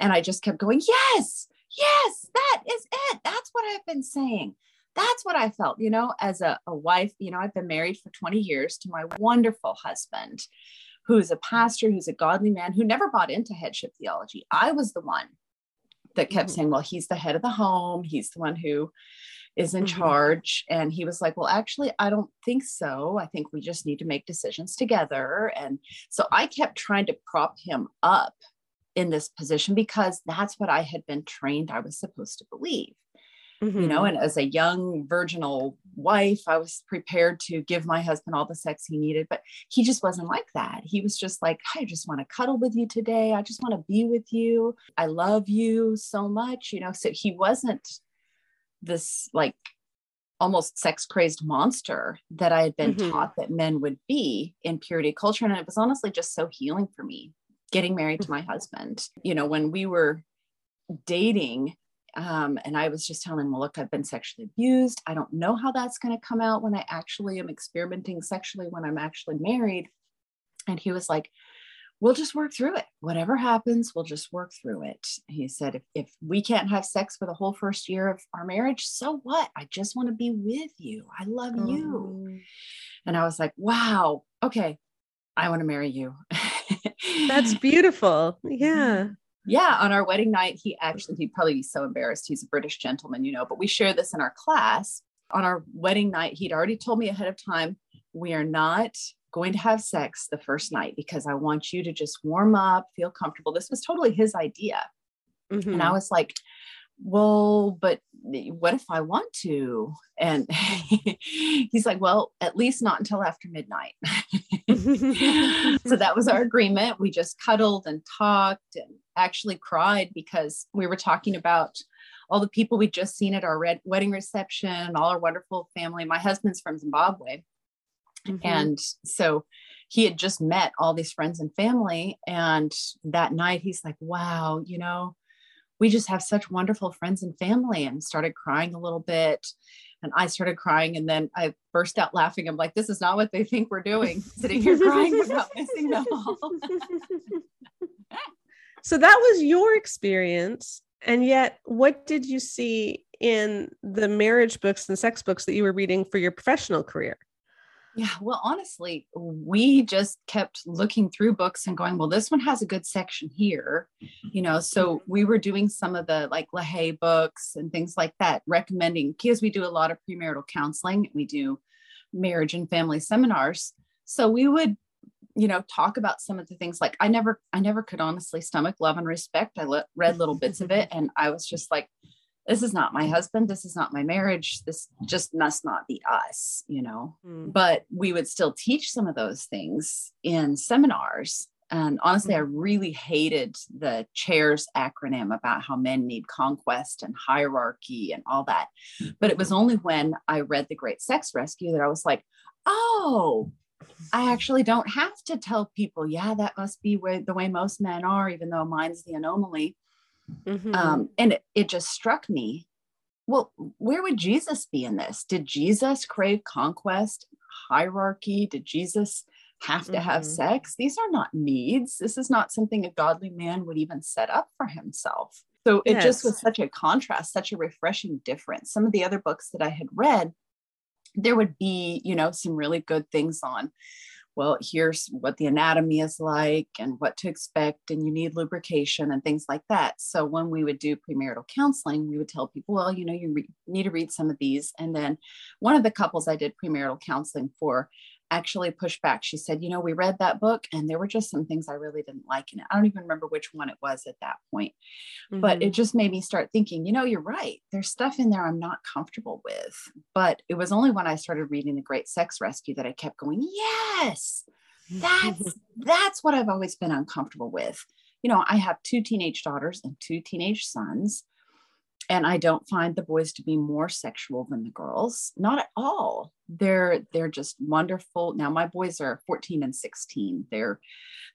and I just kept going, "Yes. Yes, that is it. That's what I've been saying." That's what I felt, you know, as a, a wife. You know, I've been married for 20 years to my wonderful husband, who's a pastor, who's a godly man, who never bought into headship theology. I was the one that kept mm-hmm. saying, well, he's the head of the home. He's the one who is in mm-hmm. charge. And he was like, well, actually, I don't think so. I think we just need to make decisions together. And so I kept trying to prop him up in this position because that's what I had been trained I was supposed to believe. Mm-hmm. You know, mm-hmm. and as a young virginal wife, I was prepared to give my husband all the sex he needed, but he just wasn't like that. He was just like, I just want to cuddle with you today. I just want to be with you. I love you so much, you know. So he wasn't this like almost sex crazed monster that I had been mm-hmm. taught that men would be in purity culture. And it was honestly just so healing for me getting married to my husband. You know, when we were dating, um, and I was just telling him, well, look, I've been sexually abused. I don't know how that's going to come out when I actually am experimenting sexually when I'm actually married. And he was like, we'll just work through it. Whatever happens, we'll just work through it. He said, if, if we can't have sex for the whole first year of our marriage, so what? I just want to be with you. I love oh. you. And I was like, wow, okay, I want to marry you. That's beautiful. Yeah. Yeah. On our wedding night, he actually, he'd probably be so embarrassed. He's a British gentleman, you know, but we share this in our class. On our wedding night, he'd already told me ahead of time, we are not going to have sex the first night because I want you to just warm up, feel comfortable. This was totally his idea. Mm-hmm. And I mm-hmm. was like, well, but what if I want to? And he's like, well, at least not until after midnight. so that was our agreement. We just cuddled and talked and actually cried because we were talking about all the people we'd just seen at our red wedding reception, all our wonderful family. My husband's from Zimbabwe. Mm-hmm. And so he had just met all these friends and family. And that night, he's like, wow, you know, we just have such wonderful friends and family, and started crying a little bit. And I started crying, and then I burst out laughing. I'm like, this is not what they think we're doing, sitting here crying about missing them all. so that was your experience. And yet, what did you see in the marriage books and sex books that you were reading for your professional career? Yeah, well, honestly, we just kept looking through books and going, well, this one has a good section here, you know. So mm-hmm. we were doing some of the like LaHaye books and things like that, recommending because we do a lot of premarital counseling, we do marriage and family seminars. So we would, you know, talk about some of the things like I never, I never could honestly stomach love and respect. I le- read little bits of it, and I was just like, this is not my husband this is not my marriage this just must not be us you know mm. but we would still teach some of those things in seminars and honestly mm. i really hated the chairs acronym about how men need conquest and hierarchy and all that but it was only when i read the great sex rescue that i was like oh I actually don't have to tell people, yeah, that must be where, the way most men are, even though mine's the anomaly. Mm-hmm. Um, and it, it just struck me well, where would Jesus be in this? Did Jesus crave conquest, hierarchy? Did Jesus have to mm-hmm. have sex? These are not needs. This is not something a godly man would even set up for himself. So it yes. just was such a contrast, such a refreshing difference. Some of the other books that I had read, there would be, you know, some really good things on well, here's what the anatomy is like and what to expect, and you need lubrication and things like that. So, when we would do premarital counseling, we would tell people, well, you know, you re- need to read some of these. And then one of the couples I did premarital counseling for actually pushed back. She said, You know, we read that book and there were just some things I really didn't like in it. I don't even remember which one it was at that point, mm-hmm. but it mm-hmm. just made me start thinking, you know, you're right. There's stuff in there I'm not comfortable with. But it was only when I started reading The Great Sex Rescue that I kept going, Yes, that's that's what I've always been uncomfortable with. You know, I have two teenage daughters and two teenage sons and I don't find the boys to be more sexual than the girls. Not at all. They're they're just wonderful. Now my boys are 14 and 16. They're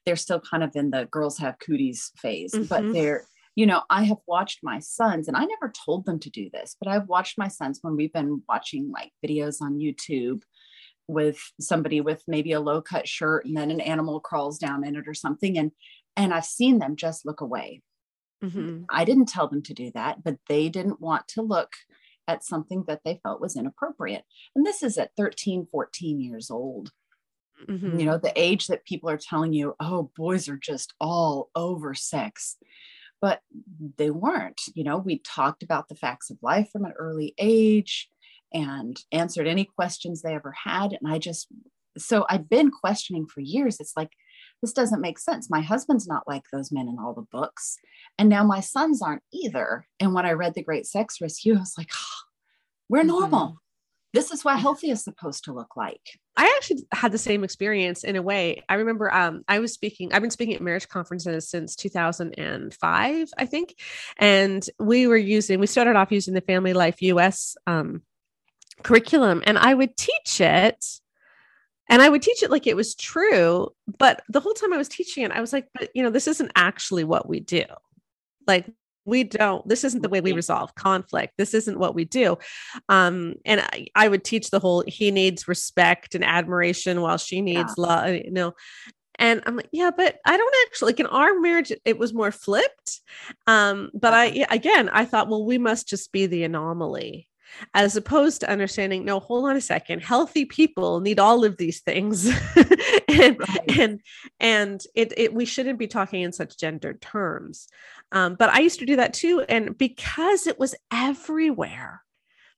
they're still kind of in the girls have cooties phase, mm-hmm. but they're you know, I have watched my sons and I never told them to do this, but I've watched my sons when we've been watching like videos on YouTube with somebody with maybe a low cut shirt and then an animal crawls down in it or something and and I've seen them just look away Mm-hmm. I didn't tell them to do that, but they didn't want to look at something that they felt was inappropriate. And this is at 13, 14 years old. Mm-hmm. You know, the age that people are telling you, oh, boys are just all over sex. But they weren't. You know, we talked about the facts of life from an early age and answered any questions they ever had. And I just, so I'd been questioning for years. It's like, this doesn't make sense. My husband's not like those men in all the books. And now my sons aren't either. And when I read The Great Sex Rescue, I was like, oh, we're mm-hmm. normal. Mm-hmm. This is what healthy is supposed to look like. I actually had the same experience in a way. I remember um, I was speaking, I've been speaking at marriage conferences since 2005, I think. And we were using, we started off using the Family Life US um, curriculum, and I would teach it and I would teach it like it was true. But the whole time I was teaching it, I was like, but you know, this isn't actually what we do. Like, we don't this isn't the way we resolve conflict this isn't what we do um and I, I would teach the whole he needs respect and admiration while she needs yeah. love you know And I'm like, yeah, but I don't actually like in our marriage, it was more flipped. Um, but I, again, I thought, well, we must just be the anomaly as opposed to understanding no hold on a second healthy people need all of these things. And, right. and and it, it we shouldn't be talking in such gendered terms. Um, but i used to do that too and because it was everywhere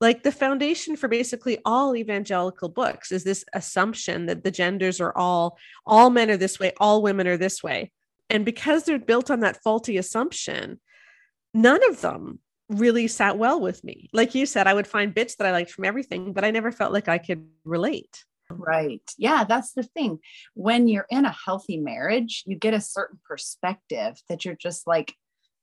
like the foundation for basically all evangelical books is this assumption that the genders are all all men are this way all women are this way. And because they're built on that faulty assumption none of them really sat well with me. Like you said i would find bits that i liked from everything but i never felt like i could relate. Right. Yeah that's the thing. When you're in a healthy marriage you get a certain perspective that you're just like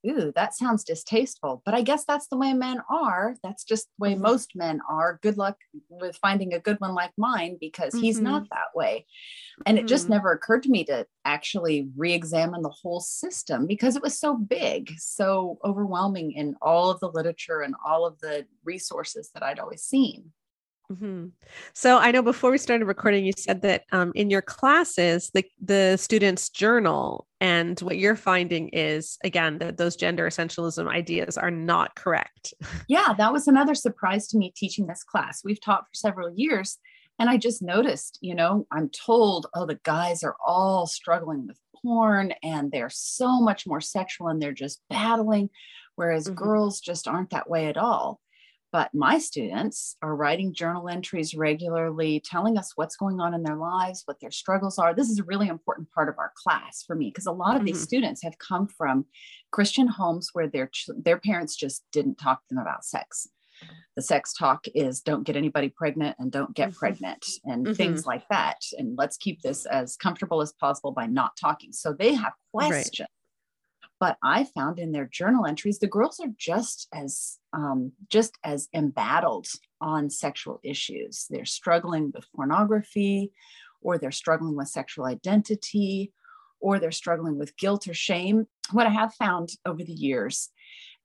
ooh, that sounds distasteful. But I guess that's the way men are. That's just the way mm-hmm. most men are. Good luck with finding a good one like mine because mm-hmm. he's not that way. And mm-hmm. it just mm-hmm. never occurred to me to actually re examine the whole system because it was so big, so overwhelming in all of the literature and all of the resources that I'd always seen. Mm-hmm. So I know before we started recording, you said that um, in your classes, the the students journal, and what you're finding is again that those gender essentialism ideas are not correct. Yeah, that was another surprise to me teaching this class. We've taught for several years, and I just noticed, you know, I'm told, oh, the guys are all struggling with porn, and they're so much more sexual, and they're just battling, whereas mm-hmm. girls just aren't that way at all. But my students are writing journal entries regularly, telling us what's going on in their lives, what their struggles are. This is a really important part of our class for me because a lot of mm-hmm. these students have come from Christian homes where their their parents just didn't talk to them about sex. The sex talk is don't get anybody pregnant and don't get mm-hmm. pregnant and mm-hmm. things like that. And let's keep this as comfortable as possible by not talking. So they have questions. Right but i found in their journal entries the girls are just as um, just as embattled on sexual issues. They're struggling with pornography or they're struggling with sexual identity or they're struggling with guilt or shame. What i have found over the years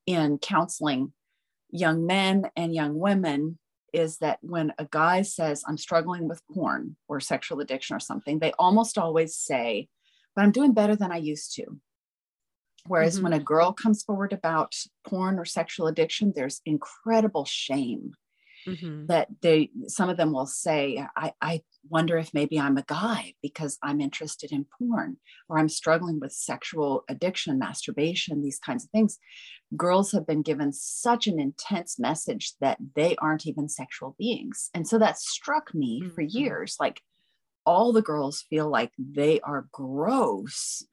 in counseling young men and young women is that when a guy says i'm struggling with porn or sexual addiction or something they almost always say but i'm doing better than i used to Whereas mm-hmm. when a girl comes forward about porn or sexual addiction, there's incredible shame mm-hmm. that they some of them will say, I, I wonder if maybe I'm a guy because I'm interested in porn or I'm struggling with sexual addiction, masturbation, these kinds of things. Girls have been given such an intense message that they aren't even sexual beings. And so that struck me mm-hmm. for years. Like all the girls feel like they are gross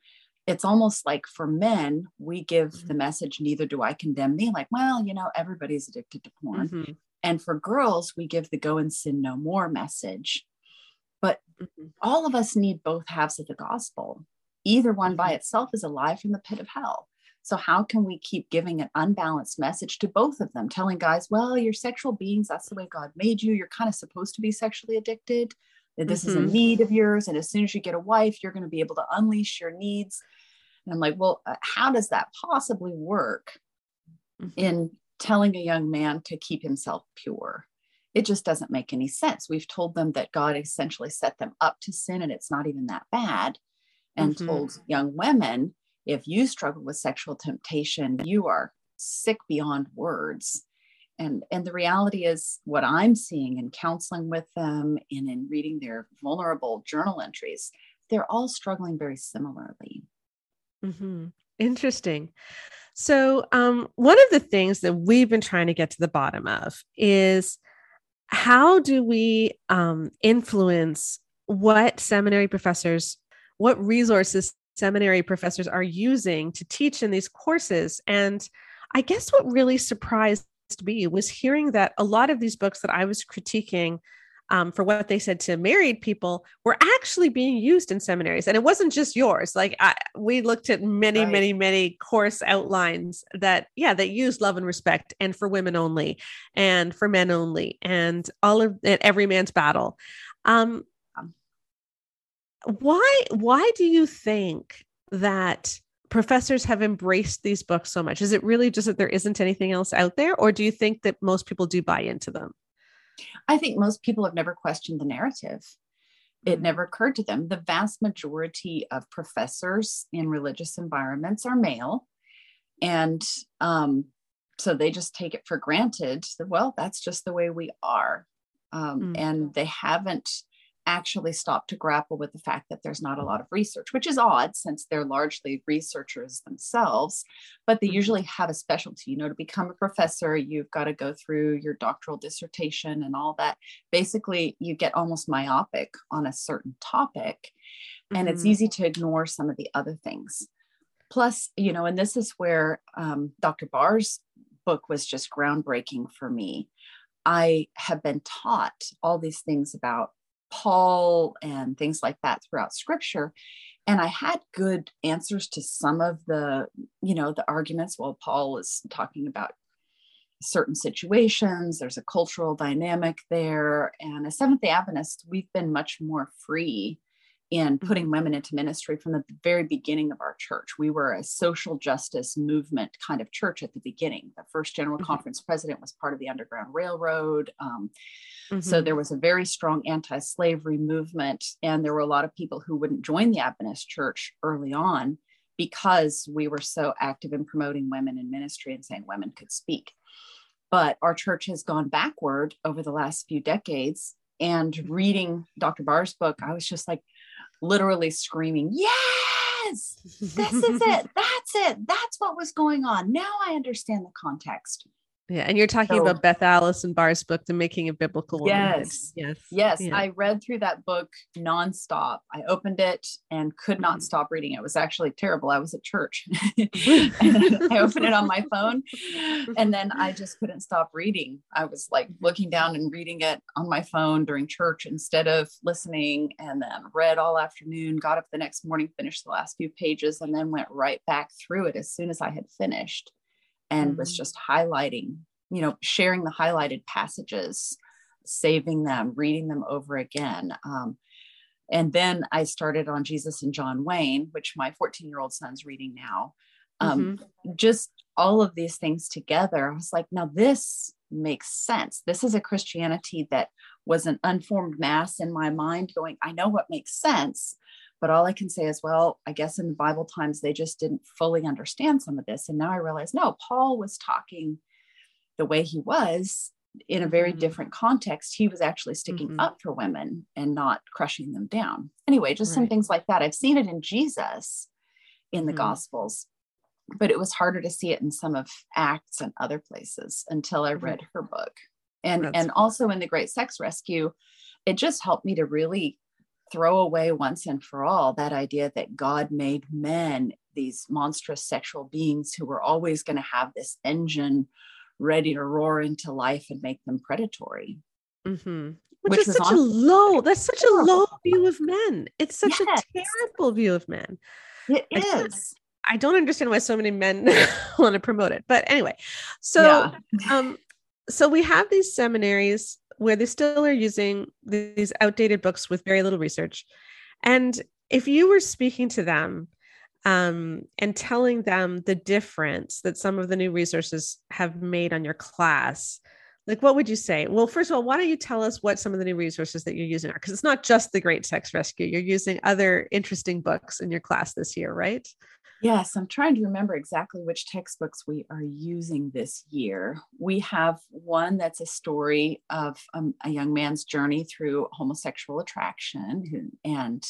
it's almost like for men, we give mm-hmm. the message, neither do I condemn thee. Like, well, you know, everybody's addicted to porn. Mm-hmm. And for girls, we give the go and sin no more message. But mm-hmm. all of us need both halves of the gospel. Either one by mm-hmm. itself is a lie from the pit of hell. So, how can we keep giving an unbalanced message to both of them, telling guys, well, you're sexual beings, that's the way God made you. You're kind of supposed to be sexually addicted that this mm-hmm. is a mm-hmm. need of yours. And as soon as you get a wife, you're going to be able to unleash your needs. And I'm like, well, uh, how does that possibly work mm-hmm. in telling a young man to keep himself pure? It just doesn't make any sense. We've told them that God essentially set them up to sin and it's not even that bad. And mm-hmm. told young women, if you struggle with sexual temptation, you are sick beyond words and and the reality is what i'm seeing in counseling with them and in reading their vulnerable journal entries they're all struggling very similarly. Mm-hmm. interesting. So um, one of the things that we've been trying to get to the bottom of is how do we um, influence what seminary professors what resources seminary professors are using to teach in these courses? And i guess what really surprised me was hearing that a lot of these books that I was critiquing um, for what they said to married people were actually being used in seminaries. And it wasn't just yours. Like I, we looked at many, right. many, many course outlines that, yeah, that use love and respect and for women only and for men only and all of and every man's battle. Um, why, why do you think that professors have embraced these books so much? Is it really just that there isn't anything else out there, or do you think that most people do buy into them? I think most people have never questioned the narrative. it never occurred to them. The vast majority of professors in religious environments are male. And um, so they just take it for granted that, well, that's just the way we are. Um, mm. And they haven't actually stop to grapple with the fact that there's not a lot of research, which is odd since they're largely researchers themselves, but they mm-hmm. usually have a specialty. You know, to become a professor, you've got to go through your doctoral dissertation and all that. Basically, you get almost myopic on a certain topic, and mm-hmm. it's easy to ignore some of the other things. Plus, you know, and this is where um, Dr. Barr's book was just groundbreaking for me. I have been taught all these things about Paul and things like that throughout scripture. And I had good answers to some of the, you know, the arguments. Well, Paul is talking about certain situations, there's a cultural dynamic there. And as Seventh day Adventists, we've been much more free in mm-hmm. putting women into ministry from the very beginning of our church. We were a social justice movement kind of church at the beginning. The first General mm-hmm. Conference president was part of the Underground Railroad. Um, mm-hmm. So there was a very strong anti slavery movement. And there were a lot of people who wouldn't join the Adventist church early on because we were so active in promoting women in ministry and saying women could speak. But our church has gone backward over the last few decades. And reading Dr. Barr's book, I was just like, literally screaming, Yes, this is it. That's it. That's what was going on. Now I understand the context. Yeah, and you're talking so, about Beth Allison Barr's book, The Making of Biblical Womanhood. Yes, yes, yes. Yeah. I read through that book nonstop. I opened it and could not mm-hmm. stop reading. It was actually terrible. I was at church. I opened it on my phone, and then I just couldn't stop reading. I was like looking down and reading it on my phone during church instead of listening, and then read all afternoon. Got up the next morning, finished the last few pages, and then went right back through it as soon as I had finished and mm-hmm. was just highlighting, you know, sharing the highlighted passages, saving them, reading them over again. Um, and then I started on Jesus and John Wayne, which my 14 year old son's reading now. Um, mm-hmm. Just all of these things together, I was like, now this makes sense. This is a Christianity that was an unformed mass in my mind going, I know what makes sense, but all I can say is, well, I guess in the Bible times, they just didn't fully understand some of this. And now I realize, no, Paul was talking the way he was in a very mm-hmm. different context. He was actually sticking mm-hmm. up for women and not crushing them down. Anyway, just right. some things like that. I've seen it in Jesus in the mm-hmm. Gospels, but it was harder to see it in some of Acts and other places until I read her book. And, and also in the Great Sex Rescue, it just helped me to really throw away once and for all that idea that God made men these monstrous sexual beings who were always going to have this engine ready to roar into life and make them predatory. Mm-hmm. Which, Which, is such a low, that's such a low view of men. It's such yes. a terrible view of men. It is. I don't, I don't understand why so many men want to promote it. But anyway, so yeah. um, so we have these seminaries where they still are using these outdated books with very little research. And if you were speaking to them um, and telling them the difference that some of the new resources have made on your class, like what would you say? Well, first of all, why don't you tell us what some of the new resources that you're using are? Because it's not just the Great Sex Rescue. You're using other interesting books in your class this year, right? Yes, I'm trying to remember exactly which textbooks we are using this year. We have one that's a story of um, a young man's journey through homosexual attraction, and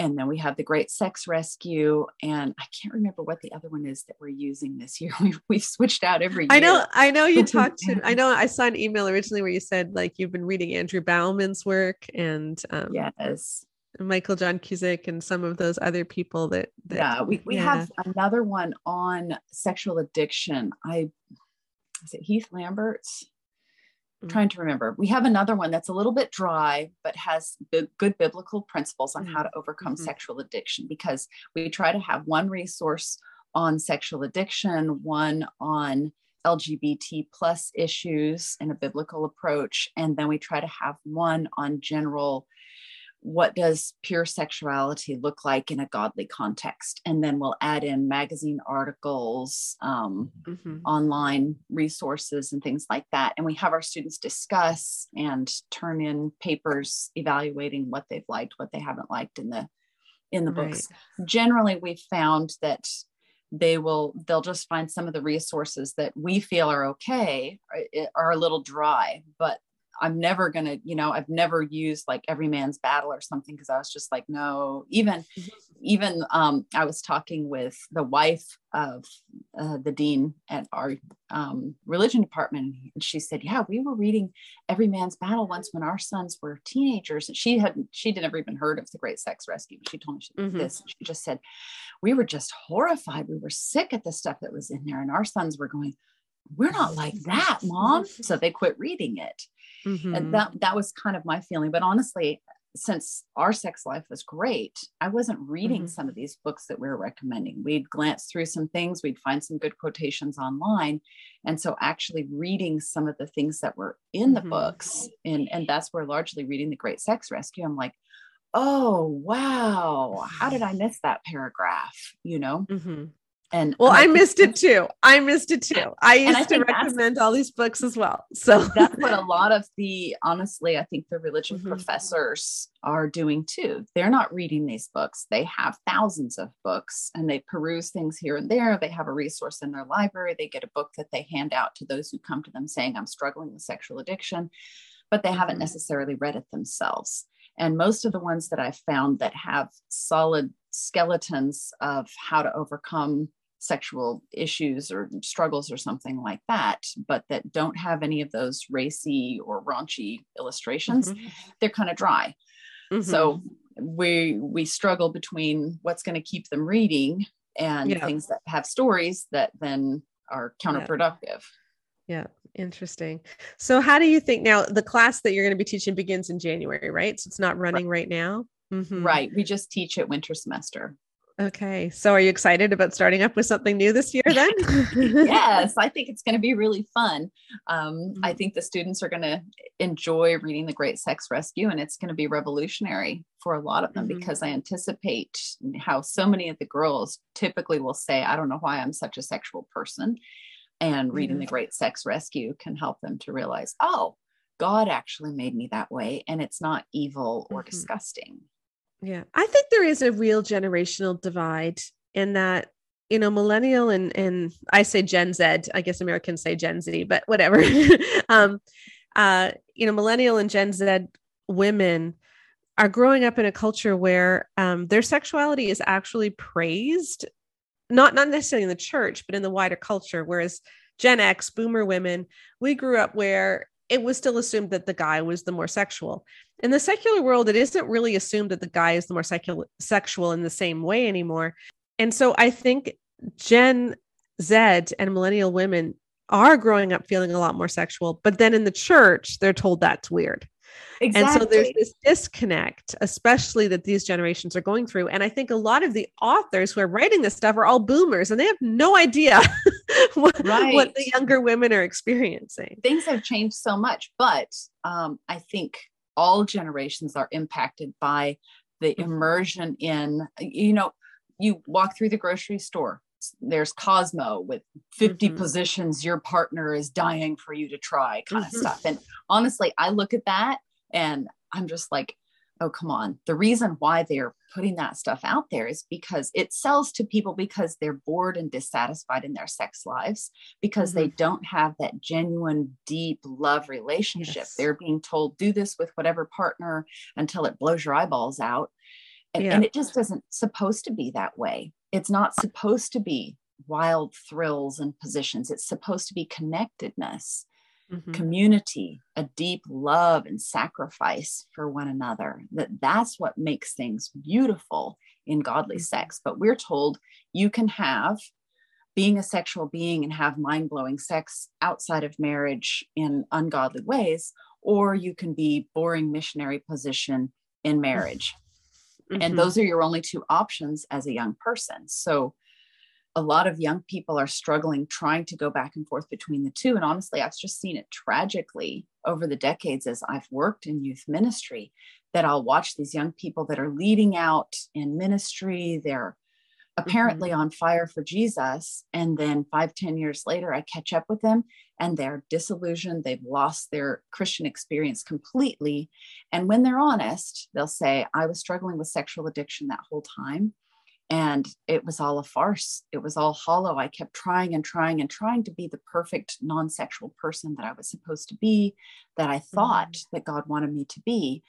and then we have the Great Sex Rescue, and I can't remember what the other one is that we're using this year. We've we've switched out every year. I know, I know. You talked to. I know. I saw an email originally where you said like you've been reading Andrew Bauman's work, and um, yes, Michael John Cusick and some of those other people that, that yeah we, we yeah. have another one on sexual addiction I is it Heath Lambert's I'm mm. trying to remember we have another one that's a little bit dry but has good biblical principles on mm-hmm. how to overcome mm-hmm. sexual addiction because we try to have one resource on sexual addiction one on LGBT plus issues in a biblical approach and then we try to have one on general what does pure sexuality look like in a godly context and then we'll add in magazine articles um, mm-hmm. online resources and things like that and we have our students discuss and turn in papers evaluating what they've liked what they haven't liked in the in the books right. generally we've found that they will they'll just find some of the resources that we feel are okay are, are a little dry but I'm never gonna, you know, I've never used like every man's battle or something because I was just like, no. Even, mm-hmm. even um, I was talking with the wife of uh, the dean at our um, religion department, and she said, "Yeah, we were reading Every Man's Battle once when our sons were teenagers." And she had she'd never even heard of the Great Sex Rescue. She told me she mm-hmm. this. She just said, "We were just horrified. We were sick at the stuff that was in there, and our sons were going." we're not like that mom so they quit reading it mm-hmm. and that that was kind of my feeling but honestly since our sex life was great i wasn't reading mm-hmm. some of these books that we were recommending we'd glance through some things we'd find some good quotations online and so actually reading some of the things that were in the mm-hmm. books and and that's where largely reading the great sex rescue i'm like oh wow how did i miss that paragraph you know mm-hmm. And well, I, missed it too. I missed it too. I used I to recommend all these books as well. So that's what a lot of the honestly, I think the religion mm-hmm. professors are doing too. They're not reading these books. They have thousands of books and they peruse things here and there. They have a resource in their library. They get a book that they hand out to those who come to them saying, I'm struggling with sexual addiction, but they haven't mm-hmm. necessarily read it themselves. And most of the ones that I've found that have solid skeletons of how to overcome sexual issues or struggles or something like that, but that don't have any of those racy or raunchy illustrations, mm-hmm. they're kind of dry. Mm-hmm. So we we struggle between what's going to keep them reading and yeah. things that have stories that then are counterproductive. Yeah. yeah. Interesting. So, how do you think now the class that you're going to be teaching begins in January, right? So, it's not running right, right now. Mm-hmm. Right. We just teach it winter semester. Okay. So are you excited about starting up with something new this year then? yes, I think it's going to be really fun. Um, I mm-hmm. think the students are going to enjoy reading The Great Sex Rescue, and it's going to be revolutionary for a lot of them mm-hmm. because I anticipate how so many of the girls typically will say, I don't know why I'm such a sexual person. And reading mm-hmm. The Great Sex Rescue can help them to realize, oh, God actually made me that way, and it's not evil or mm-hmm. disgusting. Yeah. I think there is a real generational divide in that, you know, millennial and and I say Gen Z, I guess Americans say Gen Z, but whatever. um uh you know, millennial and Gen Z women are growing up in a culture where um, their sexuality is actually praised, not not necessarily in the church, but in the wider culture. Whereas Gen X, Boomer women, we grew up where it was still assumed that the guy was the more sexual. In the secular world, it isn't really assumed that the guy is the more secular, sexual in the same way anymore. And so I think Gen Z and millennial women are growing up feeling a lot more sexual, but then in the church, they're told that's weird. Exactly. And so there's this disconnect, especially that these generations are going through. And I think a lot of the authors who are writing this stuff are all boomers and they have no idea what, right. what the younger women are experiencing. Things have changed so much, but um, I think all generations are impacted by the mm-hmm. immersion in, you know, you walk through the grocery store, there's Cosmo with 50 mm-hmm. positions your partner is dying for you to try kind mm-hmm. of stuff. And honestly, I look at that and I'm just like, oh, come on. The reason why they're putting that stuff out there is because it sells to people because they're bored and dissatisfied in their sex lives, because mm-hmm. they don't have that genuine, deep love relationship. Yes. They're being told, do this with whatever partner until it blows your eyeballs out. And, yeah. and it just isn't supposed to be that way. It's not supposed to be wild thrills and positions. It's supposed to be connectedness mm-hmm. community, a deep love and sacrifice for one another. That that's what makes things beautiful in godly mm-hmm. sex. But we're told you can have being a sexual being and have mind-blowing sex outside of marriage in ungodly ways, or you can be boring missionary position in marriage. Mm-hmm. And those are your only two options as a young person. So a lot of young people are struggling trying to go back and forth between the two. And honestly, I've just seen it tragically over the decades as I've worked in youth ministry that I'll watch these young people that are leading out in ministry. They're apparently mm-hmm. on fire for Jesus. And then five, ten years later, I catch up with them and they're disillusioned. They've lost their Christian experience completely. And when they're honest, they'll say, I was struggling with sexual addiction that whole time. And it was all a farce. It was all hollow. I kept trying and trying and trying to be the perfect non sexual person that I was supposed to be, that I thought mm-hmm. that God wanted me to be,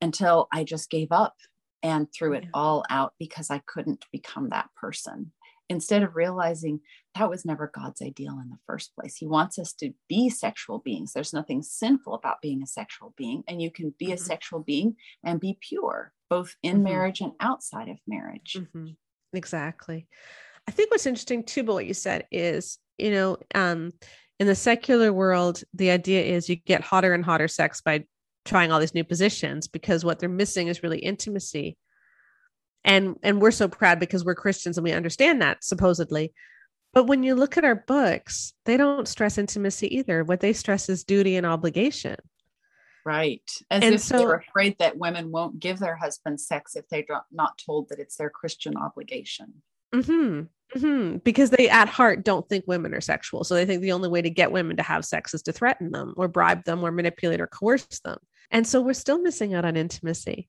until I just gave up and threw it yeah. all out because I couldn't become that person. Instead of realizing that was never God's ideal in the first place. He wants us to be sexual beings. There's nothing sinful about being a sexual being, and you can be mm-hmm. a sexual being and be pure, both in mm-hmm. marriage and outside of marriage. Mm-hmm. Exactly. I think what's interesting too, but what you said is, you know, um, in the secular world, the idea is you get hotter and hotter sex by trying all these new positions because what they're missing is really intimacy and and we're so proud because we're christians and we understand that supposedly but when you look at our books they don't stress intimacy either what they stress is duty and obligation right as and if so, they're afraid that women won't give their husband sex if they're not told that it's their christian obligation mm-hmm, mm-hmm. because they at heart don't think women are sexual so they think the only way to get women to have sex is to threaten them or bribe them or manipulate or coerce them and so we're still missing out on intimacy.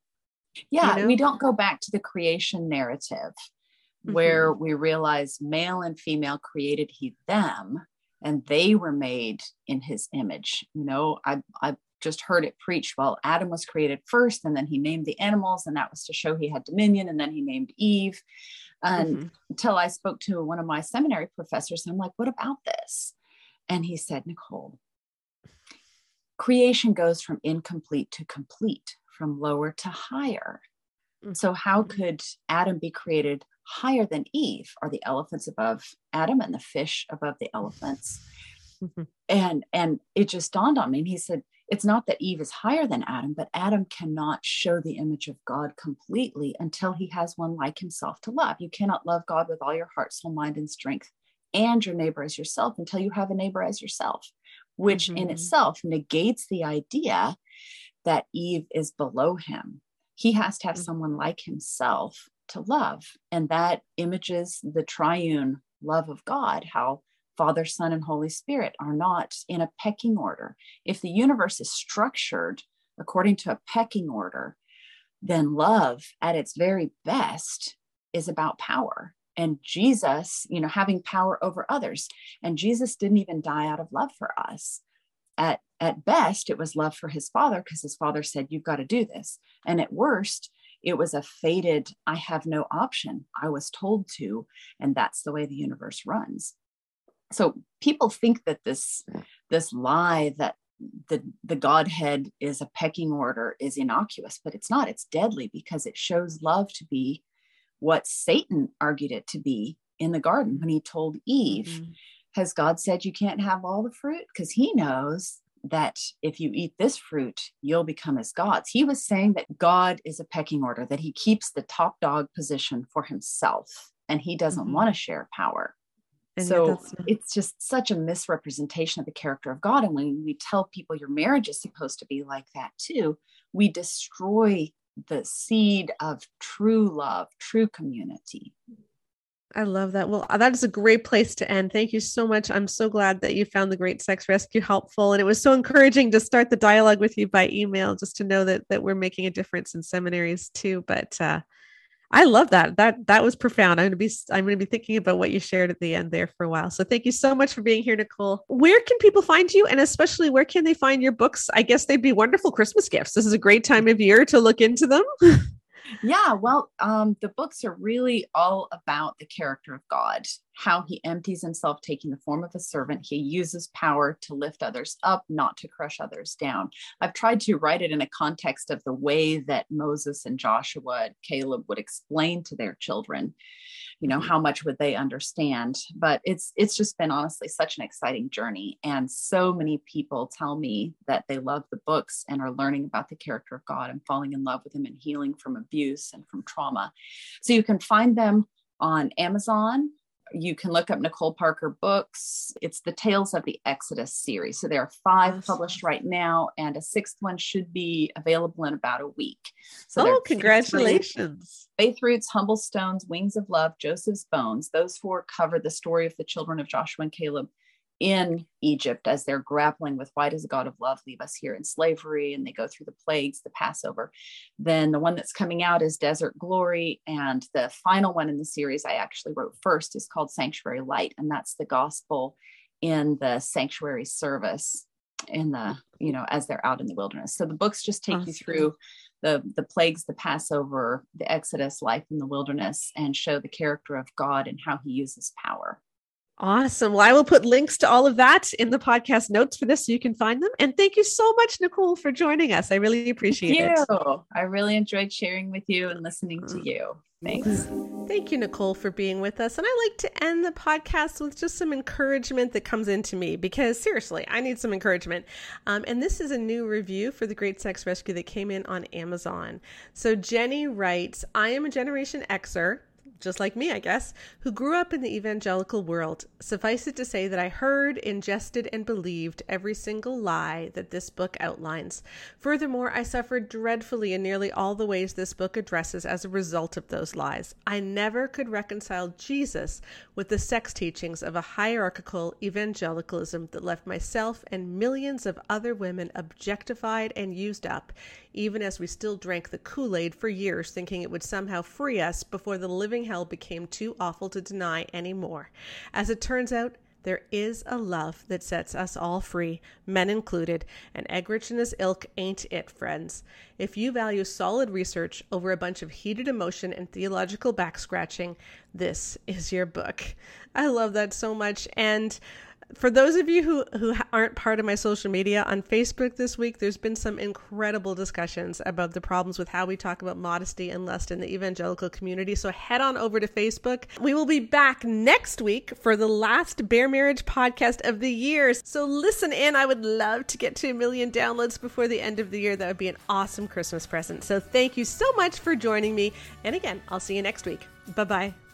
Yeah, you know? we don't go back to the creation narrative mm-hmm. where we realize male and female created he them and they were made in his image. You know, I I just heard it preached. Well, Adam was created first, and then he named the animals, and that was to show he had dominion, and then he named Eve. And mm-hmm. until I spoke to one of my seminary professors, I'm like, what about this? And he said, Nicole, creation goes from incomplete to complete, from lower to higher. Mm-hmm. So, how could Adam be created higher than Eve? Are the elephants above Adam and the fish above the elephants? Mm-hmm. And and it just dawned on me. And he said, it's not that Eve is higher than Adam, but Adam cannot show the image of God completely until he has one like himself to love. You cannot love God with all your heart, soul, mind, and strength, and your neighbor as yourself until you have a neighbor as yourself which mm-hmm. in itself negates the idea that Eve is below him. He has to have mm-hmm. someone like himself to love. And that images the triune love of God, how Father, Son, and Holy Spirit are not in a pecking order. If the universe is structured according to a pecking order, then love at its very best is about power and Jesus, you know, having power over others. And Jesus didn't even die out of love for us. At, at best, it was love for his father because his father said, You've got to do this. And at worst, it was a fated, I have no option. I was told to. And that's the way the universe runs. So people think that this, this lie that the, the Godhead is a pecking order is innocuous, but it's not. It's deadly because it shows love to be what Satan argued it to be in the garden when he told Eve, mm-hmm. Has God said you can't have all the fruit? Because he knows that if you eat this fruit, you'll become as gods. He was saying that God is a pecking order, that he keeps the top dog position for himself and he doesn't mm-hmm. want to share power. And so it's just such a misrepresentation of the character of God. And when we tell people your marriage is supposed to be like that too, we destroy the seed of true love, true community. I love that. Well, that is a great place to end. Thank you so much. I'm so glad that you found the Great Sex Rescue helpful, and it was so encouraging to start the dialogue with you by email, just to know that that we're making a difference in seminaries too. But uh, I love that. That that was profound. I'm gonna be I'm gonna be thinking about what you shared at the end there for a while. So thank you so much for being here, Nicole. Where can people find you, and especially where can they find your books? I guess they'd be wonderful Christmas gifts. This is a great time of year to look into them. yeah, well, um, the books are really all about the character of God, how he empties himself, taking the form of a servant. He uses power to lift others up, not to crush others down. I've tried to write it in a context of the way that Moses and Joshua and Caleb would explain to their children you know how much would they understand? But it's it's just been honestly such an exciting journey. And so many people tell me that they love the books and are learning about the character of god and falling in love with him and healing from abuse and from trauma. So you can find them on amazon you can look up Nicole Parker books. It's the Tales of the Exodus series. So there are five awesome. published right now, and a sixth one should be available in about a week. So oh, congratulations! Faith Roots, Humble Stones, Wings of Love, Joseph's Bones. Those four cover the story of the children of Joshua and Caleb in Egypt as they're grappling with why does the God of love leave us here in slavery? And they go through the plagues, the Passover. Then the one that's coming out is Desert Glory. And the final one in the series I actually wrote first is called Sanctuary Light. And that's the gospel in the sanctuary service in the, you know, as they're out in the wilderness. So the books just take awesome. you through the the plagues, the Passover, the Exodus, life in the wilderness, and show the character of God and how he uses power. Awesome. Well, I will put links to all of that in the podcast notes for this so you can find them. And thank you so much, Nicole, for joining us. I really appreciate thank you. it. I really enjoyed sharing with you and listening to you. Thanks. Thank you, Nicole, for being with us. And I like to end the podcast with just some encouragement that comes into me because seriously, I need some encouragement. Um, and this is a new review for the Great Sex Rescue that came in on Amazon. So Jenny writes I am a Generation Xer just like me, I guess, who grew up in the evangelical world. Suffice it to say that I heard, ingested, and believed every single lie that this book outlines. Furthermore, I suffered dreadfully in nearly all the ways this book addresses as a result of those lies. I never could reconcile Jesus with the sex teachings of a hierarchical evangelicalism that left myself and millions of other women objectified and used up even as we still drank the Kool Aid for years, thinking it would somehow free us before the living hell became too awful to deny anymore. As it turns out, there is a love that sets us all free, men included, and Eggerichs and his ilk ain't it, friends. If you value solid research over a bunch of heated emotion and theological back scratching, this is your book. I love that so much. And for those of you who, who aren't part of my social media on Facebook this week, there's been some incredible discussions about the problems with how we talk about modesty and lust in the evangelical community. So head on over to Facebook. We will be back next week for the last Bare Marriage podcast of the year. So listen in. I would love to get to a million downloads before the end of the year. That would be an awesome Christmas present. So thank you so much for joining me. And again, I'll see you next week. Bye bye.